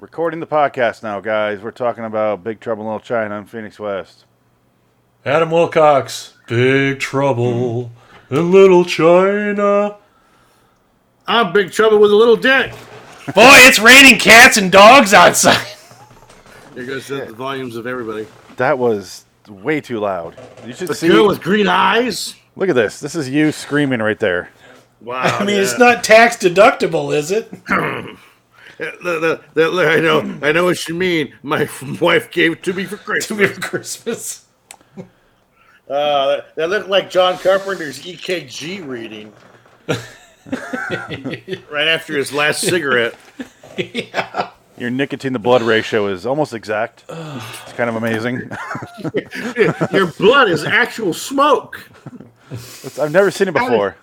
Recording the podcast now, guys. We're talking about Big Trouble in Little China in Phoenix West. Adam Wilcox, Big Trouble in Little China. I'm big trouble with a little dick. Boy, it's raining cats and dogs outside. There goes the the volumes of everybody. That was way too loud. You should The see. girl with green eyes. Look at this. This is you screaming right there. Wow. I mean, it's not tax deductible, is it? The, the, the, I know. I know what you mean. My wife gave it to me for To Christmas. for Christmas. Uh, that, that looked like John Carpenter's EKG reading. right after his last cigarette. Your nicotine to blood ratio is almost exact. It's kind of amazing. Your blood is actual smoke. It's- I've never seen it before.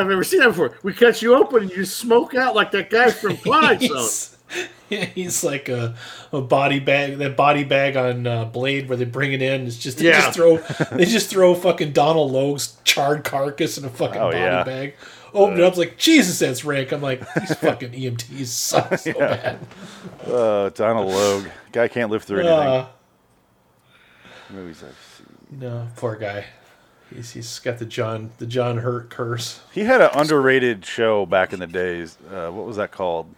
I've never seen that before. We cut you open and you smoke out like that guy from Zone. he's, yeah, he's like a, a body bag, that body bag on uh, Blade where they bring it in. It's just they Yeah. just throw they just throw fucking Donald Logue's charred carcass in a fucking Oh, body yeah. bag. Open it up, it's like Jesus, that's rank. I'm like these fucking EMTs suck so bad. Uh, Donald Logue. Guy can't live through anything. Uh, Movies I've seen. no, poor guy. He's, he's got the John the John Hurt curse. He had an underrated show back in the days. Uh, what was that called?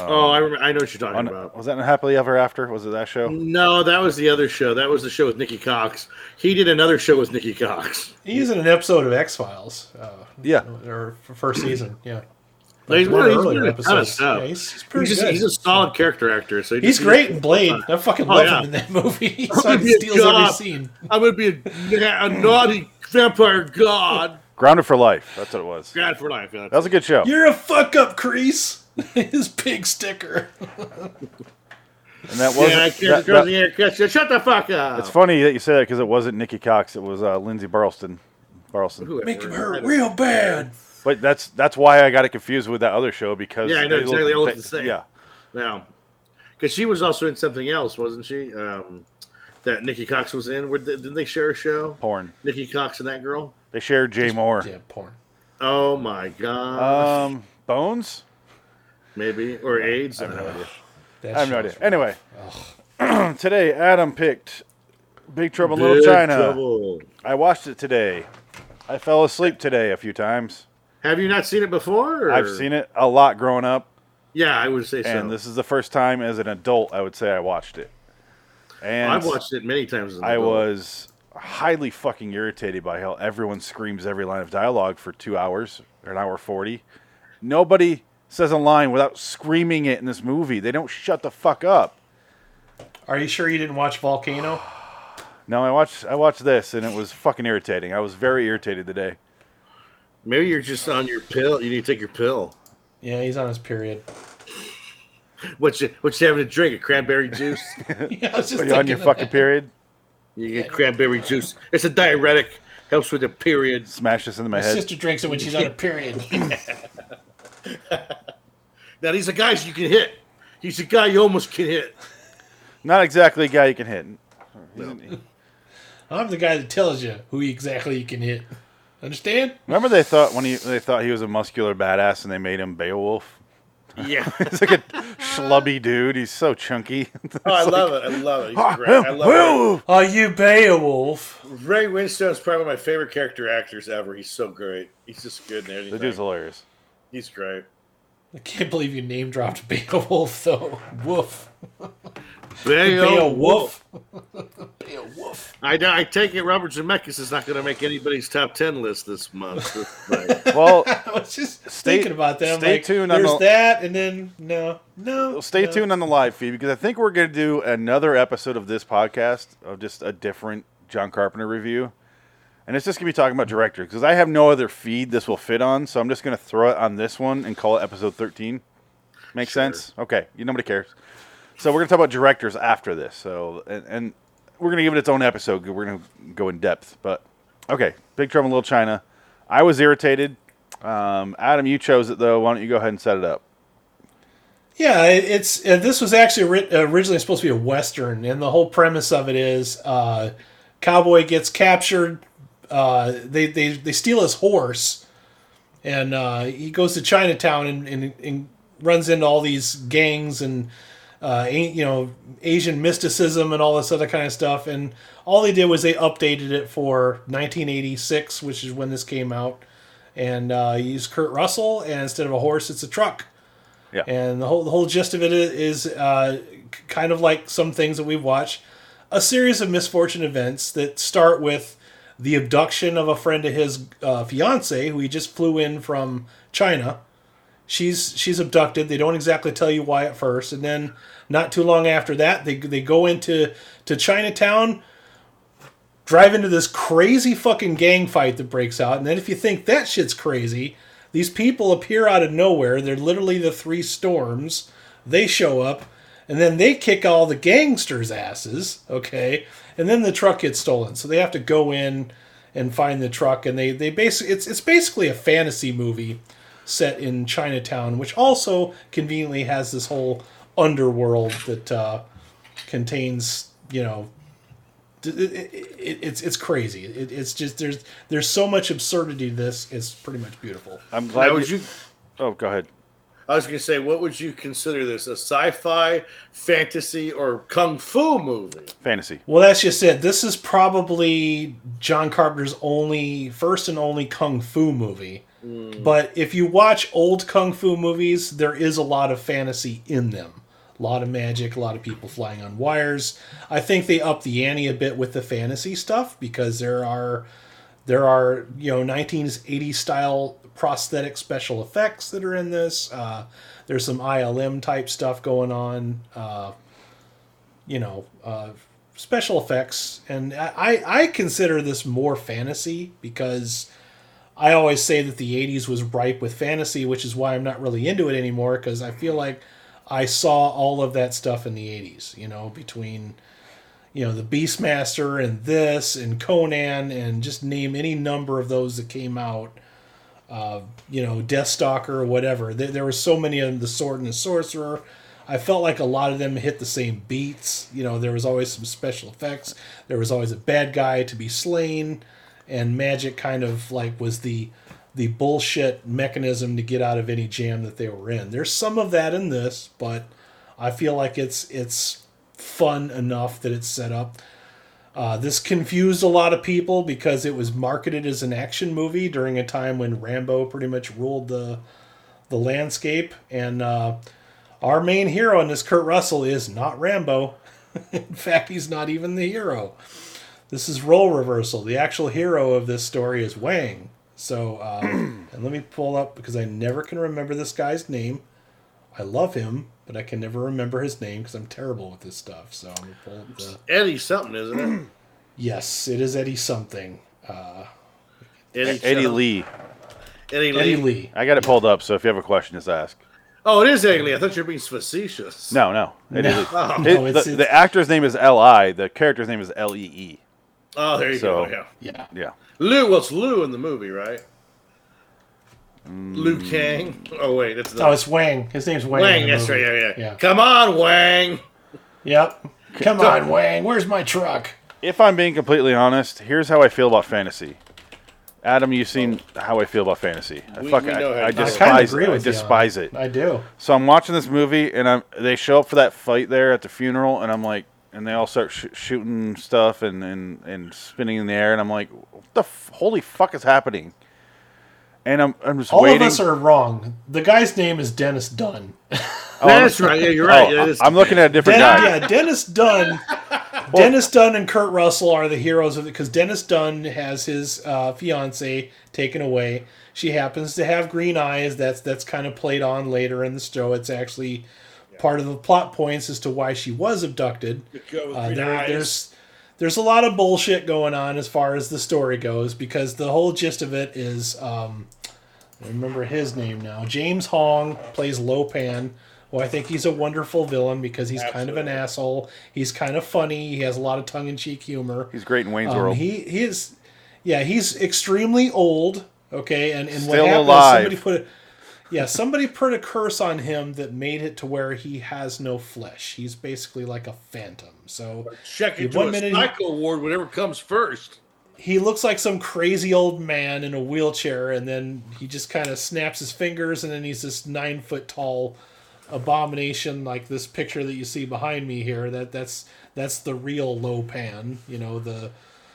Oh, I, remember, I know what you're talking Un- about. was that in Happily Ever After? Was it that show? No, that was the other show. That was the show with Nikki Cox. He did another show with Nikki Cox. He's in an episode of X Files. Uh, Yeah. or first season. Yeah. He's, one one, of he's the doing earlier a ton of stuff. Yeah, he's, he's he's, just, he's a solid character actor. So he He's just- great in Blade. I fucking Oh, love yeah. him in that movie. He I'm gonna be a steals every scene. I'm gonna be a, a naughty vampire god. Grounded for Life. That's what it was. God for life. Yeah. That was a good show. You're a fuck up, Crease. His pig sticker. And that wasn't. Yeah, I that- that- in the air. catch- Shut the fuck up. it's funny that you say that because it wasn't Nikki Cox. It was uh, Lindsay Barlston. Barlston. Whoever. Make him hurt real bad. But that's that's why I got it confused with that other show because Yeah, I know exactly look- what to say. Yeah, Now, because she was also in something else, wasn't she? Um, that Nikki Cox was in. Where, didn't they share a show? porn. Nikki Cox and that girl. They shared Jay Mohr. Yeah, porn. Oh my god. Um, Bones. Maybe or AIDS. I have no idea. That I have no show's idea. Anyway, today Adam picked Big Trouble in Little China. trouble. I watched it today. I fell asleep today a few times. Have you not seen it before? Or? I've seen it a lot growing up, Yeah, I would say so. and this is the first time as an adult I would say I watched it. And I've watched it many times. As an I adult. was highly fucking irritated by how everyone screams every line of dialogue for two hours or an hour 40. Nobody says a line without screaming it in this movie. They don't shut the fuck up. Are you sure you didn't watch Volcano? No, I watched I watched this and it was fucking irritating. I was very irritated today. Maybe you're just on your pill. You need to take your pill. Yeah, he's on his period. What you what you having to drink? A cranberry juice? Yeah, I was just Are you on your fucking that. period? you get cranberry juice. It's a diuretic. Helps with the period. Smash this into my My head. sister drinks it when she's on a period. Now these are guys you can hit. He's a guy you almost can hit. Not exactly a guy you can hit. I'm the guy that tells you who exactly you can hit. Understand? Remember they thought when he they thought he was a muscular badass and they made him Beowulf. Yeah. He's like a schlubby dude. He's so chunky. Oh, I love it. I love it. He's Ah, great. I love it. Are you Beowulf? Ray Winstone's probably my favorite character actors ever. He's so great. He's just good in The everything. dude's hilarious. He's great. I can't believe you name dropped Beowulf though. Woof. Beowulf. Beowulf. Beowulf. I, I take it Robert Zemeckis is not going to make anybody's top 10 list this month. Right. Well, I was just Stay- thinking about that. I'm stay like, tuned on There's the- that, and then no, no. stay no. tuned on the live feed because I think we're going to do another episode of this podcast of just a different John Carpenter review. And it's just going to be talking about directors because I have no other feed this will fit on. So I'm just going to throw it on this one and call it episode 13. Make Sure. sense? Okay. You nobody cares. So we're going to talk about directors after this. So, and, and we're going to give it its own episode. We're going to go in depth. But, okay. Big Trouble in Little China. I was irritated. Um, Adam, you chose it though. Why don't you go ahead and set it up? Yeah, it's uh, this was actually ri- originally supposed to be a western, and the whole premise of it is uh, cowboy gets captured. Uh, they, they they steal his horse, and uh, he goes to Chinatown and, and, and runs into all these gangs and uh, you know, Asian mysticism and all this other kind of stuff. And all they did was they updated it for 1986, which is when this came out, and uh, used Kurt Russell, and instead of a horse, it's a truck. Yeah. And the whole the whole gist of it is uh, kind of like some things that we've watched, a series of misfortune events that start with the abduction of a friend of his uh, fiance who he just flew in from China. She's she's abducted. They don't exactly tell you why at first, and then not too long after that, they they go into to Chinatown, drive into this crazy fucking gang fight that breaks out, and then if you think that shit's crazy, these people appear out of nowhere. They're literally the three storms. They show up, and then they kick all the gangsters' asses. Okay, and then the truck gets stolen, so they have to go in and find the truck, and they they basically it's it's basically a fantasy movie set in Chinatown, which also conveniently has this whole underworld that uh, contains you know it, it, it, it's it's crazy. It, it's just there's there's so much absurdity to this. It's pretty much beautiful. I'm glad Now, would you. you? Oh, go ahead. I was going to say, what would you consider this? A sci-fi, fantasy, or kung fu movie? Fantasy. Well, that's just it. This is probably John Carpenter's only first and only kung fu movie. But if you watch old kung fu movies, there is a lot of fantasy in them. A lot of magic, a lot of people flying on wires. I think they up the ante a bit with the fantasy stuff because there are there are you know 1980s style prosthetic special effects that are in this. Uh, there's some ILM type stuff going on. Uh, you know, uh, special effects, and I I consider this more fantasy because I always say that the '80s was ripe with fantasy, which is why I'm not really into it anymore because I feel like I saw all of that stuff in the '80s. You know, between you know the Beastmaster and this and Conan and just name any number of those that came out. Uh, you know, Deathstalker or whatever. There, there were so many of them. The Sword and the Sorcerer. I felt like a lot of them hit the same beats. You know, there was always some special effects. There was always a bad guy to be slain, and magic kind of like was the the bullshit mechanism to get out of any jam that they were in. There's some of that in this, but I feel like it's it's fun enough that it's set up. Uh, this confused a lot of people because it was marketed as an action movie during a time when Rambo pretty much ruled the the landscape. And uh, our main hero in this, Kurt Russell, is not Rambo. in fact, he's not even the hero. This is role reversal. The actual hero of this story is Wang. So, uh, and let me pull up because I never can remember this guy's name. I love him, but I can never remember his name because I'm terrible with this stuff. So I'm gonna pull up the. Eddie something, isn't it? Yes, it is Eddie something. Uh, Eddie, Eddie. Lee. Eddie Lee. Eddie Lee. I got it pulled up, so if you have a question, just ask. Oh, it is Eddie Lee. I thought you were being facetious. No, no. Eddie No. Lee. Oh, It- no, it's- the, it's- the actor's name is L.I. The character's name is L.E.E. Oh, there you So- go. Yeah. Yeah. Yeah. Lou, well, it's Lou in the movie, right? Liu mm. Kang. Oh wait, that's the Oh, it's Wang. His name's Wang. Wang. in the That's right. Yeah, yeah, Yeah. Come on, Wang. Yep. Come on, Wang. Where's my truck? If I'm being completely honest, here's how I feel about fantasy. Adam, you've seen how I feel about fantasy. I We- fuck, we I, know how I you I kind of despise agree it. I with you. on despise it. I do. So I'm watching this movie, and I'm they show up for that fight there at the funeral, and I'm like, and they all start sh- shooting stuff and, and and spinning in the air, and I'm like, what the f- holy fuck is happening? And I'm I'm just All waiting. of us are wrong. The guy's name is Dennis Dun. That's right. Yeah, you're right. Oh, Yeah, I'm looking at a different Den- guy. yeah, Dennis Dun. Dennis Dun and Kurt Russell are the heroes of it because Dennis Dun has his uh, fiance taken away. She happens to have green eyes. That's that's kind of played on later in the show. It's actually part of the plot points as to why she was abducted. Uh, there, there's there's a lot of bullshit going on as far as the story goes because the whole gist of it is um, I remember his name now. James Hong plays Lo Pan. Well, I think he's a wonderful villain because he's kind of an asshole. He's kind of funny. He has a lot of tongue in cheek humor. He's great in Wayne's Um, World. he he is, yeah, he's extremely old. Okay, and and Still what happened alive. somebody put a, yeah, somebody put a curse on him that made it to where he has no flesh. He's basically like a phantom. So check into one a minute he- psycho award, whatever comes first. he looks like some crazy old man in a wheelchair, and then he just kind of snaps his fingers, and then he's this nine foot tall abomination like this picture that you see behind me here. That that's that's the real Lo Pan. You know the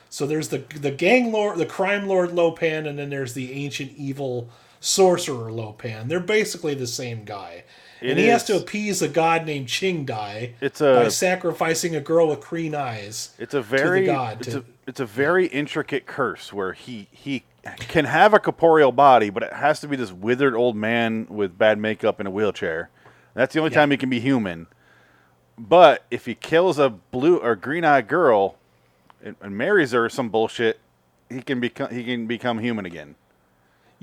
so there's the the gang lord, the crime lord Lo Pan, and then there's the ancient evil sorcerer Lo Pan. They're basically the same guy. It and he has to appease a god named Ching Dai It's by sacrificing a girl with green eyes. it's a very god it's to- a it's a very intricate curse where he he can have a corporeal body, but it has to be this withered old man with bad makeup in a wheelchair. That's the only Yeah. time he can be human. But if he kills a blue or green eyed girl and, and marries her or some bullshit, he can become he can become human again.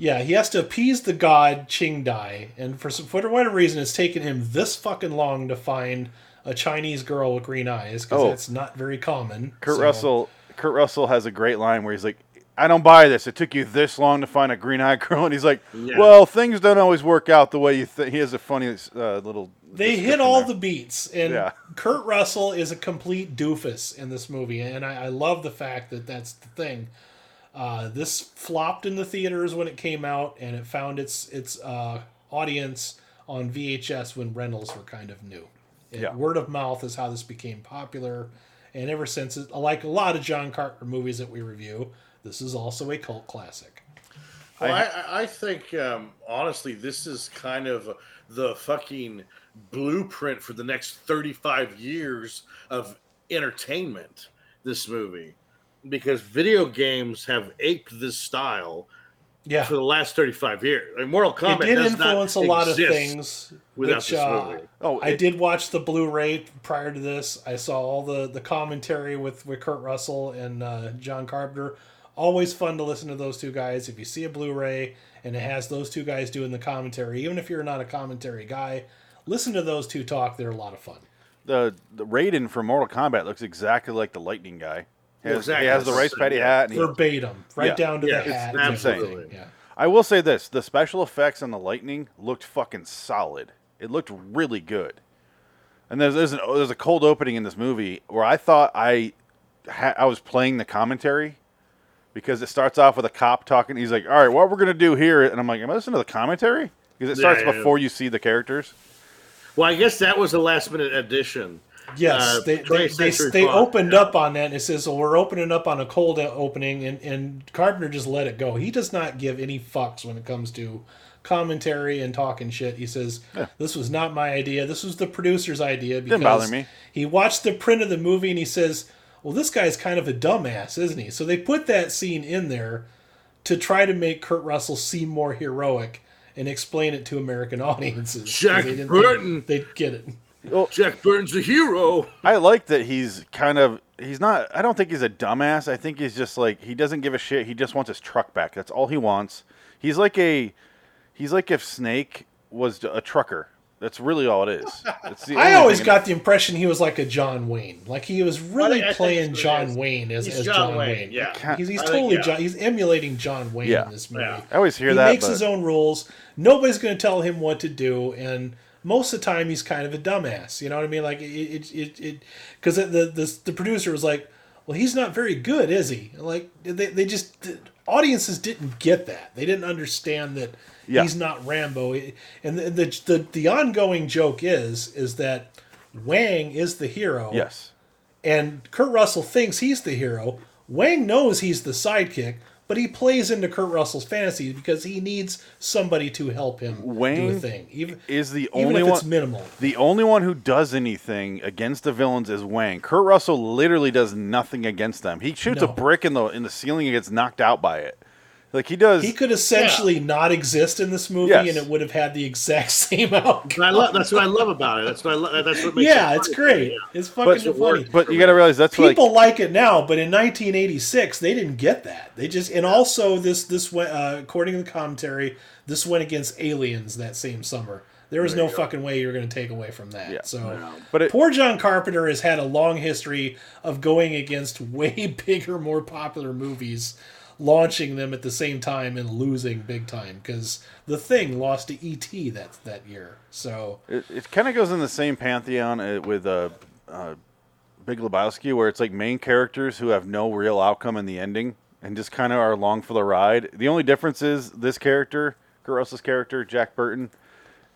Yeah, he has to appease the god Ching Dai, and for some, for whatever reason, it's taken him this fucking long to find a Chinese girl with green eyes because Oh. that's not very common. Kurt So- Russell Kurt Russell has a great line where he's like, "I don't buy this. It took you this long to find a green-eyed girl," and he's like, Yeah. "Well, things don't always work out the way you think." He has a funny uh, little. They hit all there. the beats, and Yeah. Kurt Russell is a complete doofus in this movie, and I, I love the fact that that's the thing. Uh, this flopped in the theaters when it came out, and it found its its uh, audience on VHS when rentals were kind of new. And Yeah. Word of mouth is how this became popular, and ever since, it, like a lot of John Carpenter movies that we review, this is also a cult classic. Well, I, I, I think um, honestly, this is kind of the fucking blueprint for the next thirty-five years of entertainment. This movie, because video games have aped this style Yeah, for the last thirty-five years. I mean, Mortal it Kombat did does not influence a lot of things. without which, this uh, movie. Oh, I did watch the Blu-ray prior to this. I saw all the the commentary with with Kurt Russell and uh, John Carpenter. Always fun to listen to those two guys. If you see a Blu-ray and it has those two guys doing the commentary, even if you're not a commentary guy, listen to those two talk. They're a lot of fun. the the Raiden from Mortal Kombat looks exactly like the Lightning guy. He has, Exactly. he has the rice patty hat. And he, Verbatim, right Yeah. down to Yeah, the it's hat. and absolutely. everything. Yeah. I will say this: the special effects on the lightning looked fucking solid. It looked really good. And there's there's, an, there's a cold opening in this movie where I thought I ha- I was playing the commentary because it starts off with a cop talking. He's like, "All right, what we're gonna do here," and I'm like, "Am I listening to the commentary?" Because it starts yeah, before you see the characters. Well, I guess that was a last-minute addition. Yes, Uh, they, they, they, they opened yeah. up on that and it says, well, we're opening up on a cold opening, and, and Carpenter just let it go. He does not give any fucks when it comes to commentary and talking shit. He says, this was not my idea. This was the producer's idea because Didn't bother me. he watched the print of the movie and he says, well, this guy's kind of a dumbass, isn't he? So they put that scene in there to try to make Kurt Russell seem more heroic and explain it to American audiences. Jack they didn't Burton. They'd get it. Jack Burton's a hero. I like that he's kind of he's not I don't think he's a dumbass. I think he's just like he doesn't give a shit. He just wants his truck back. That's all he wants. He's like a he's like if Snake was a trucker. That's really all it is. I always thing- got the impression he was like a John Wayne. Like he was really I think playing that's John is. Wayne as, He's as John John, Wayne, Wayne. yeah. He's, he's I think, totally yeah. John. He's emulating John Wayne Yeah. in this movie. Yeah. I always hear he that. makes but his own rules. Nobody's going to tell him what to do, and most of the time he's kind of a dumbass. You know what I mean? Like it, it, it, it because the, the the producer was like, "Well, he's not very good, is he?" Like they, they just the audiences didn't get that. They didn't understand that Yeah. he's not Rambo. And the, the the the ongoing joke is is that Wang is the hero. Yes. And Kurt Russell thinks he's the hero. Wang knows he's the sidekick, but he plays into Kurt Russell's fantasy because he needs somebody to help him do a thing, even Is the only even if one it's minimal. the only one who does anything against the villains is Wang. Kurt Russell literally does nothing against them. He shoots a brick in the in the ceiling and gets knocked out by it. Like he does He could essentially not exist in this movie, Yes. and it would have had the exact same outcome. I love. That's what I love about it. That's what I love. That's what makes Yeah, it it's great. Yeah. It's fucking but, funny. but you got to realize that's People like it now, but in 1986 they didn't get that. They just and also this this went uh, according to the commentary, this went against Aliens that same summer. There was no fucking way you're going to take away from that. Yeah. So But it- poor John Carpenter has had a long history of going against way bigger, more popular movies, launching them at the same time and losing big time because The Thing lost to E.T. that that year. So It, it kind of goes in the same pantheon uh, with uh, uh, Big Lebowski, where it's like main characters who have no real outcome in the ending and just kind of are along for the ride. The only difference is this character, Russell's character, Jack Burton,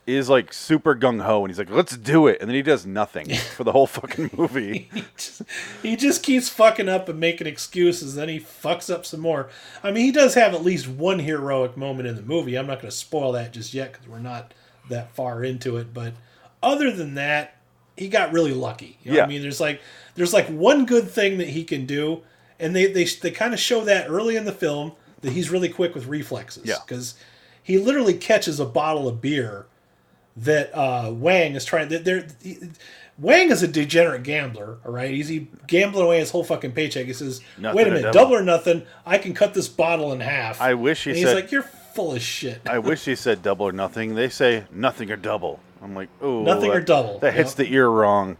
is like super gung ho, and he's like, "Let's do it," and then he does nothing for the whole fucking movie. he, just, he just keeps fucking up and making excuses. Then he fucks up some more. I mean, he does have at least one heroic moment in the movie. I'm not going to spoil that just yet because we're not that far into it. But other than that, he got really lucky. You know what I mean, there's like there's like one good thing that he can do, and they they they kind of show that early in the film that he's really quick with reflexes. Yeah. because he literally catches a bottle of beer that uh, Wang is trying. That they're, he- Wang is a degenerate gambler. All right, he's he gambling away his whole fucking paycheck. He says, Nothing "Wait a minute, double." or nothing. I can cut this bottle in half." I wish he and he's said. like, "You're full of shit." I wish he said double or nothing. They say nothing or double. I'm like, oh, Nothing or double, That hits the ear wrong.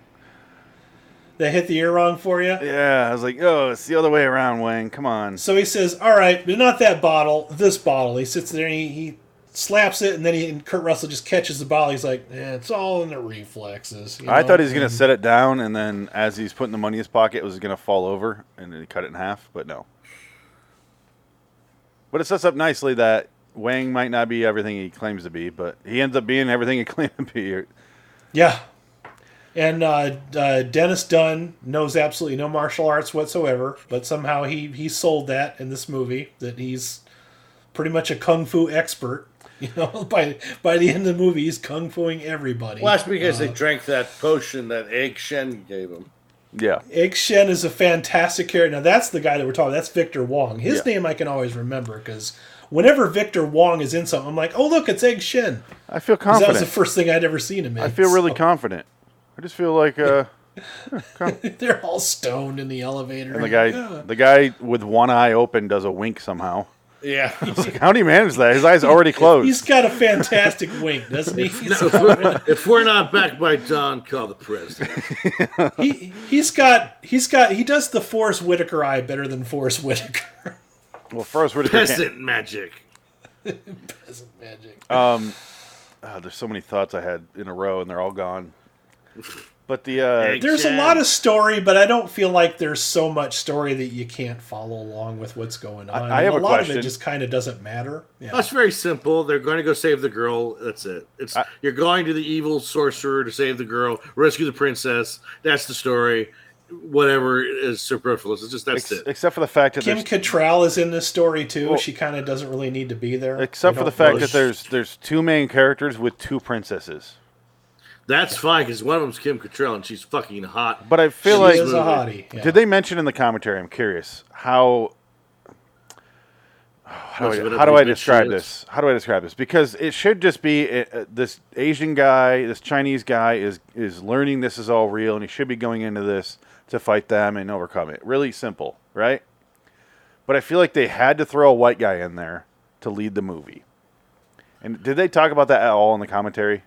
That hit the ear wrong for you. Yeah, I was like, oh, it's the other way around, Wang. Come on. So he says, "All right, but not that bottle. This bottle." He sits there and he, he slaps it, and then he, and Kurt Russell just catches the ball. He's like, eh, "It's all in the reflexes." you I thought he was gonna set it down, and then as he's putting the money in his pocket, it was gonna fall over, and then he cut it in half. But no. But it sets up nicely that Wang might not be everything he claims to be, but he ends up being everything he claims to be. Yeah. And uh, uh, Dennis Dun knows absolutely no martial arts whatsoever, but somehow he, he sold that in this movie that he's pretty much a kung fu expert. You know, by by the end of the movie, he's kung fuing everybody. Well, that's because Uh, they drank that potion that Egg Shen gave him. Yeah, Egg Shen is a fantastic character. Now that's the guy that we're talking. About. That's Victor Wong. His Yeah. name I can always remember because whenever Victor Wong is in something, I'm like, oh look, it's Egg Shen. I feel 'Cause That was the first thing I'd ever seen him in. I feel really so- confident. I just feel like uh, They're all stoned in the elevator. and the guy, Yeah. the guy with one eye open does a wink somehow. Yeah. I was like, how do you manage that? His eyes already closed. He's got a fantastic wink, doesn't he? He's if, we're, if we're not backed by Don, call the president. he he's got he's got he does the Forest Whitaker eye better than Forest Whitaker. well, first, Whitaker can't- Peasant magic. Peasant magic. Ah, there's so many thoughts I had in a row, and they're all gone. But the uh, Egg there's a lot of story, but I don't feel like there's so much story that you can't follow along with what's going on. I have And a a lot of it just kind of doesn't matter. Yeah. That's very simple. They're going to go save the girl. That's it. It's I- you're going to the evil sorcerer to save the girl, rescue the princess. That's the story. Whatever is superfluous. It's just that's ex- it. except for the fact that Kim there's, Cattrall is in this story too. Well- she kind of doesn't really need to be there. except for the fact really- that there's there's two main characters with two princesses. That's fine because one of them's Kim Cattrall and she's fucking hot. But I feel she like is a hottie. yeah. did they mention in the commentary? I'm curious how. How Much do, I, how do I describe this? How do I describe this? Because it should just be uh, uh, this Asian guy, this Chinese guy is is learning this is all real, and he should be going into this to fight them and overcome it. Really simple, right? But I feel like they had to throw a white guy in there to lead the movie. And did they talk about that at all in the commentary?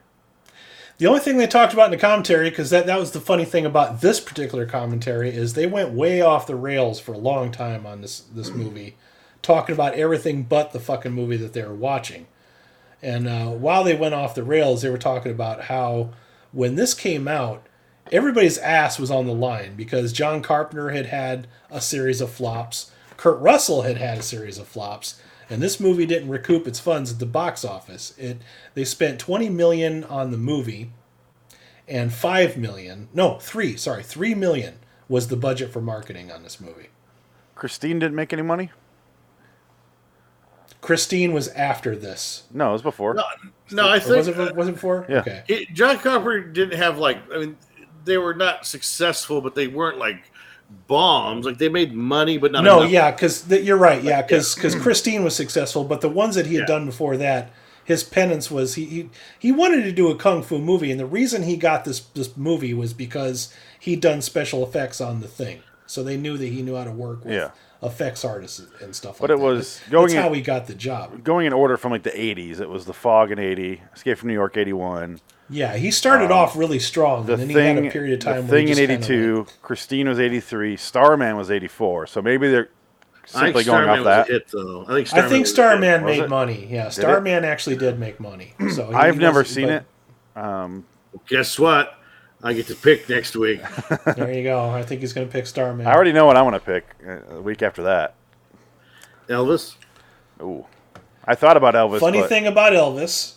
The only thing they talked about in the commentary, because that, that was the funny thing about this particular commentary, is they went way off the rails for a long time on this this movie, talking about everything but the fucking movie that they were watching. And uh, while they went off the rails, they were talking about how when this came out, everybody's ass was on the line because John Carpenter had had a series of flops, Kurt Russell had had a series of flops, and this movie didn't recoup its funds at the box office. It they spent 20 million on the movie and 5 million, no, 3, sorry, 3 million was the budget for marketing on this movie. Christine didn't make any money. Christine was after this. No, it was before. No, no, I Or think was it was it before? Yeah. Okay. it, John Carpenter didn't have like. I mean, they were not successful, but they weren't like bombs. Like they made money, but not No, enough. yeah, because you're right. Yeah, because because Christine was successful, but the ones that he had Yeah. done before that, his penance was he, he he wanted to do a kung fu movie, and the reason he got this this movie was because he'd done special effects on the thing, so they knew that he knew how to work with Yeah. Effects artists and stuff. But it that. was That's going in- how he got the job. Going in order from like the 80s, it was The Fog in 80, Escape from New York 81, Yeah, he started off really strong, Um, The and then Thing, he had a period of time. the thing in just kinda 82, Christine was 83, Starman was 84. So maybe they're simply going Starman off that. hit, though. I think I Starman think was a hit. Starman made it? money. Yeah, it? Starman actually did make money. So I've never wasn't- seen but it. Guess what? I get to pick next week. There you go. I think he's going to pick Starman. I already know what I want to pick uh, a week after that. Elvis. Ooh. I thought about Elvis. Funny but thing about Elvis,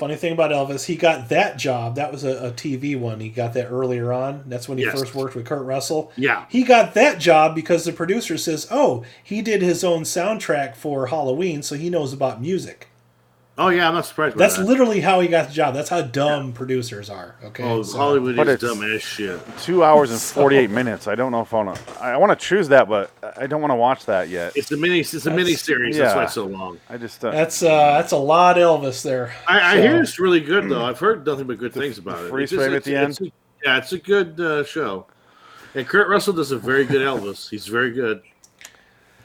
Funny thing about Elvis, he got that job. That was a, a TV one. He got that earlier on. That's when he Yes. first worked with Kurt Russell. Yeah. He got that job because the producer says, "Oh, he did his own soundtrack for Halloween, so he knows about music." Oh yeah, I'm not surprised. That's that. literally how he got the job. That's how dumb producers are. Okay. Oh, So- Hollywood But is dumb as shit. Two hours and 48 minutes. I don't know if I want to. I want to choose that, but I don't want to watch that yet. It's a mini. It's a mini series. That's why it's so long. I just. Uh, That's uh, that's a lot Elvis there. I, I So- hear it's really good though. I've heard nothing but good things about it. freeze It's just- frame at it's- the it's a- yeah, it's a good uh, show. And Kurt Russell does a very good Elvis. He's very good.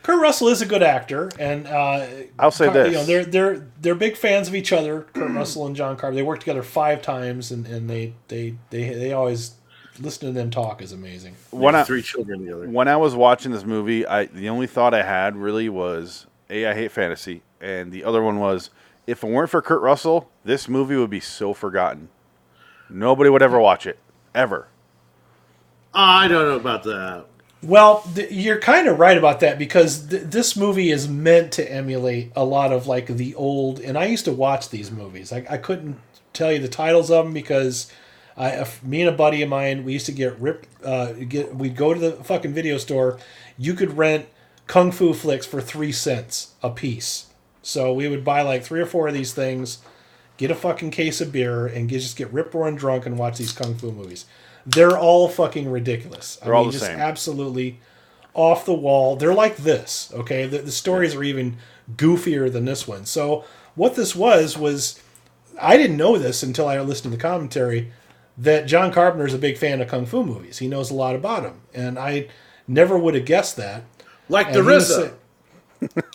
Kurt Russell is a good actor, and uh, I'll say Car- this. You know, they're they're they're big fans of each other. Kurt Russell and John Carpenter. They worked together five times, and, and they, they they they always listen to them talk is amazing. when I, three children together. when I was watching this movie, I the only thought I had really was a I hate fantasy, and the other one was if it weren't for Kurt Russell, this movie would be so forgotten. Nobody would ever watch it, ever. I don't know about that. Well, th- you're kind of right about that because th- this movie is meant to emulate a lot of like the old. And I used to watch these movies. I, I couldn't tell you the titles of them because I, me and a buddy of mine, we used to get ripped. Uh, get we'd go to the fucking video store. You could rent kung fu flicks for three cents a piece. So we would buy like three or four of these things, get a fucking case of beer, and get, just get rip roaring drunk and watch these kung fu movies. They're all fucking ridiculous. They're all the just same. absolutely off the wall. They're like this, okay? The, the stories are even goofier than this one. So what this was was I didn't know this until I listened to the commentary that John Carpenter is a big fan of kung fu movies. He knows a lot about them, and I never would have guessed that. Like And the he RZA.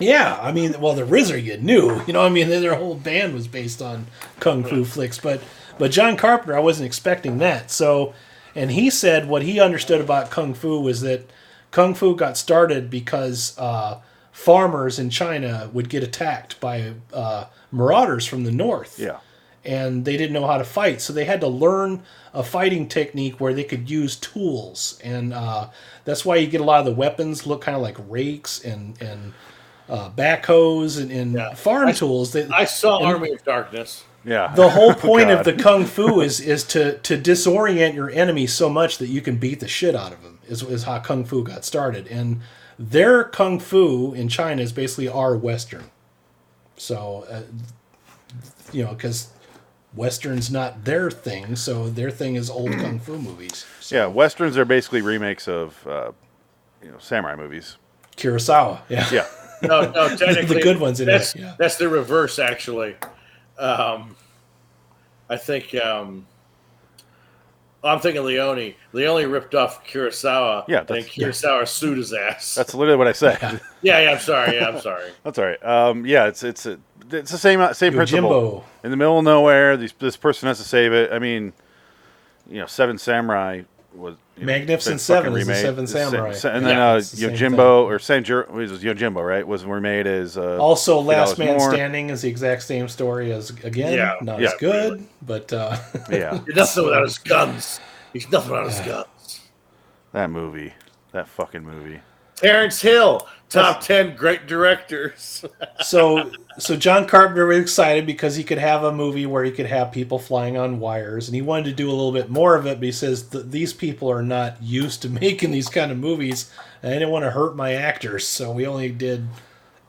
yeah, I mean, well, the RZA you knew, you know, I mean, their whole band was based on kung fu flicks, but but John Carpenter, I wasn't expecting that. So, and he said what he understood about kung fu was that kung fu got started because uh, farmers in China would get attacked by uh, marauders from the north Yeah. and they didn't know how to fight, so they had to learn a fighting technique where they could use tools, and uh, that's why you get a lot of the weapons look kind of like rakes and and uh, backhoes and, and Yeah. farm I- tools. They, I saw Army of Darkness. Yeah. the whole point of the kung fu is is to to disorient your enemy so much that you can beat the shit out of them. Is is how kung fu got started, and their kung fu in China is basically our western. So, uh, you know, because western's not their thing, so their thing is old kung fu movies. So, Yeah, westerns are basically remakes of, uh, you know, samurai movies. Kurosawa, yeah, Yeah. No, no, technically the good ones anyway, That's yeah. that's the reverse, actually. Um, I think um, I'm thinking Leone. Leone ripped off Kurosawa. Yeah, and that's- Kurosawa sued his ass. That's literally what I said. yeah, yeah. I'm sorry. Yeah, I'm sorry. That's all right. Um, yeah, it's it's a, it's the same uh, same principle. Yojimbo. In the middle of nowhere, these, this person has to save it. I mean, you know, Seven Samurai was you know, Magnificent been Seven is the remade. Seven It's sa- Samurai. sa- and then Yeah, uh, it's the same Yojimbo or Sanjuro was it Yojimbo, right? Was remade as uh, Also, Last Man more. Standing is the exact same story as again, Yeah, not yeah, as good, but uh, Yeah, He's nothing without his guns. He's nothing without his guns. that movie, that fucking movie. Terrence Hill, top ten great directors. so so John Carpenter was excited because he could have a movie where he could have people flying on wires, and he wanted to do a little bit more of it. But he says these people are not used to making these kind of movies, and I didn't want to hurt my actors, so we only did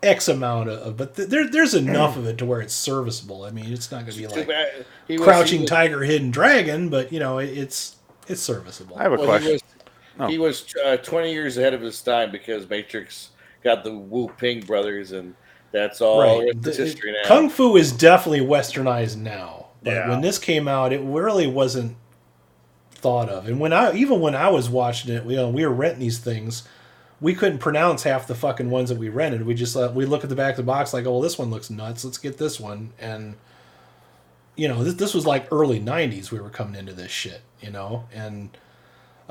X amount of. But th- there there's enough of it to where it's serviceable. I mean, it's not going to be like was- Crouching was- Tiger, Hidden Dragon, but you know it, it's it's serviceable. I have a Well, question. he was, Oh. he was uh, 20 years ahead of his time because Matrix got the Wu Ping brothers, and that's all right. it's The- history now. Kung Fu is definitely westernized now. But Yeah. when this came out, it really wasn't thought of. And when I even when I was watching it, you know, we were renting these things. We couldn't pronounce half the fucking ones that we rented. We just uh, we look at the back of the box like, oh, well, this one looks nuts. Let's get this one. And you know, this this was like early '90s. We were coming into this shit, you know, and.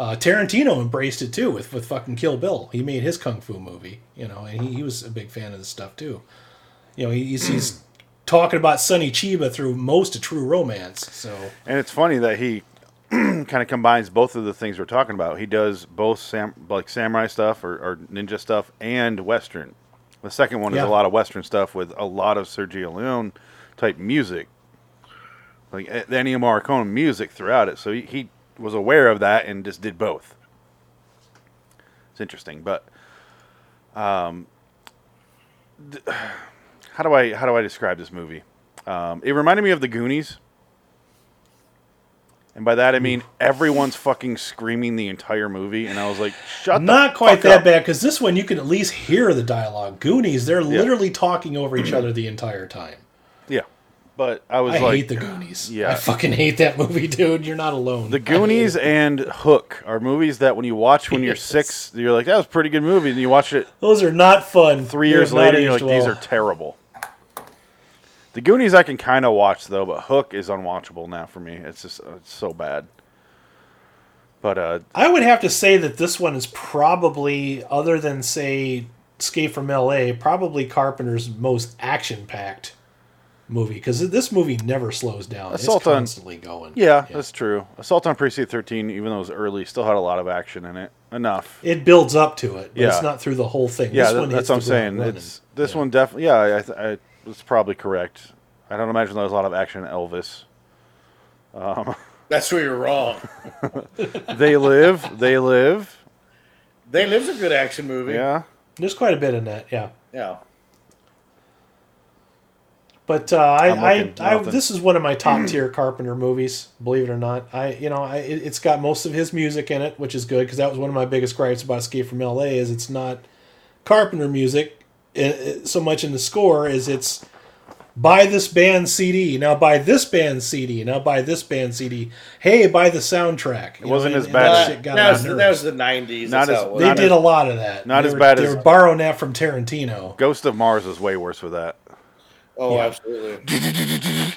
Uh, Tarantino embraced it too with, with fucking Kill Bill. He made his kung fu movie, you know, and he, he was a big fan of this stuff too. You know, he's, he's talking about Sonny Chiba through most of True Romance. So And it's funny that he kind of combines both of the things we're talking about. He does both sam- like samurai stuff or, or ninja stuff and western. The second one Yeah. is a lot of western stuff with a lot of Sergio Leone type music. like eh, the Ennio Morricone music throughout it. So he, he was aware of that and just did both. It's interesting, but um, d- how do I how do I describe this movie? Um, it reminded me of the Goonies. And by that I mean everyone's fucking screaming the entire movie, and I was like, "Shut Not quite that up. bad because this one you can at least hear the dialogue. Goonies, they're literally talking over each other the entire time. But I was I like, hate the Goonies. Yeah. I fucking hate that movie, dude. You're not alone. The Goonies and Hook are movies that when you watch when you're Yes. six, you're like, that was a pretty good movie. And you watch it Those are not fun. three They years have not later, you're like, aged these well. are terrible. The Goonies I can kind of watch though, but Hook is unwatchable now for me. It's just it's so bad. But uh, I would have to say that this one is probably, other than say Escape from L.A., probably Carpenter's most action-packed movie because this movie never slows down. Assault it's on- constantly going. yeah, that's true. Assault on Precinct 13, even though it was early, still had a lot of action in it. Enough. It builds up to it, but Yeah. it's not through the whole thing. yeah, this that- one that's what I'm saying. It's this Yeah. one definitely. Yeah, I, th- I was probably correct. I don't imagine there was a lot of action in Elvis. Um, that's where you're wrong. They live. they live. They Live's a good action movie. Yeah. There's quite a bit in that, yeah. Yeah. But uh, I, I'm I, looking, I, nothing. this is one of my top tier Carpenter movies. Believe it or not, I, you know, I, it, it's got most of his music in it, which is good because that was one of my biggest gripes about Escape from L.A. is it's not Carpenter music so much in the score as it's buy this band CD now buy this band CD now buy this band CD. Hey, buy the soundtrack. It wasn't as bad as- Shit got that, was, that was the '90s. Not as- how it was. They not did as- a lot of that. not They as were- bad They as- were borrowing that from Tarantino. Ghost of Mars is way worse with that. Oh, Yeah. absolutely.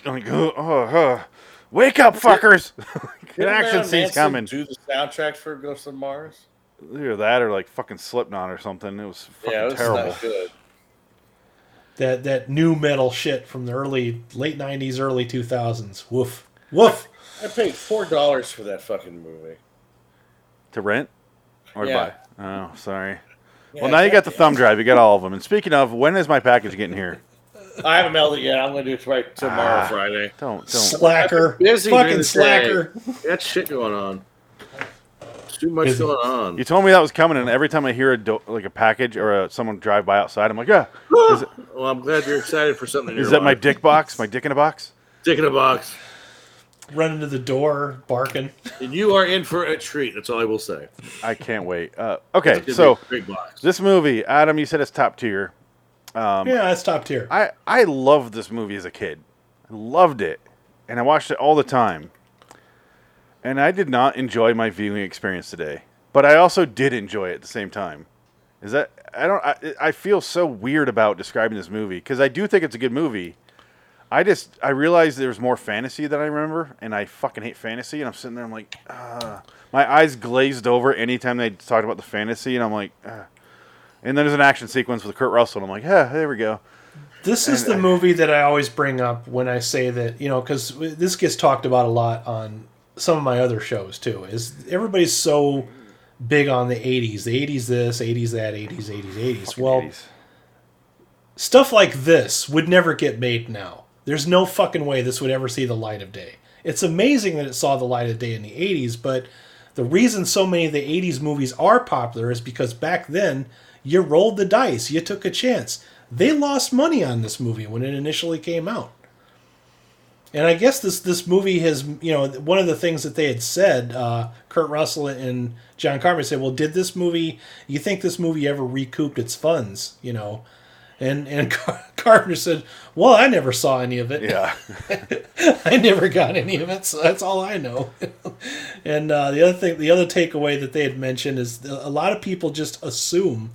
Like, oh, oh, oh. wake up, fuckers! An action scene's coming. Do the soundtrack for Ghost of Mars? Either that or like fucking Slipknot or something. It was fucking yeah, it was terrible. good. that that new metal shit from the early late '90s, early 2000s. Woof, woof. I paid four dollars for that fucking movie. To rent or to Yeah. buy? Oh, sorry. Yeah, well, now you got the thumb drive. You got all of them. And speaking of, when is my package getting here? I haven't mailed it yet. I'm going to do it right tomorrow, Ah. Don't. Don't don't. Slacker, busy fucking slacker. Got shit going on. Too much Busy. going on. You told me that was coming, and every time I hear a do- like a package or a, someone drive by outside, I'm like, yeah. Is, it, Well, I'm glad you're excited for something. In is your that my dick box? My dick in a box? dick in a box? Running to the door, barking. And you are in for a treat. That's all I will say. I can't wait. Uh, okay, so big box. this movie, Adam, you said it's top tier. Yeah, that's top tier. I I loved this movie as a kid. I loved it, and I watched it all the time. And I did not enjoy my viewing experience today, but I also did enjoy it at the same time. Is that I don't I, I feel so weird about describing this movie because I do think it's a good movie. I just I realized there's more fantasy than I remember, and I fucking hate fantasy. And I'm sitting there, I'm like, ah. my eyes glazed over anytime they talked about the fantasy, and I'm like, ah. And then there's an action sequence with Kurt Russell, and I'm like, yeah, there we go. This is the movie that I always bring up when I say that you know because this gets talked about a lot on some of my other shows too. Is everybody's so big on the '80s, the '80s this, '80s that, '80s, '80s, '80s. Well, 80s. stuff like this would never get made now. There's no fucking way this would ever see the light of day. It's amazing that it saw the light of day in the 80s, but the reason so many of the 80s movies are popular is because back then you rolled the dice, you took a chance. They lost money on this movie when it initially came out. And I guess this this movie has, you know, one of the things that they had said, uh, Kurt Russell and John Carpenter said, "Well, did this movie? You think this movie ever recouped its funds? You know?" And and Car- Carpenter said, "Well, I never saw any of it. Yeah. I never got any of it, so that's all I know." and uh, the other thing, the other takeaway that they had mentioned is a lot of people just assume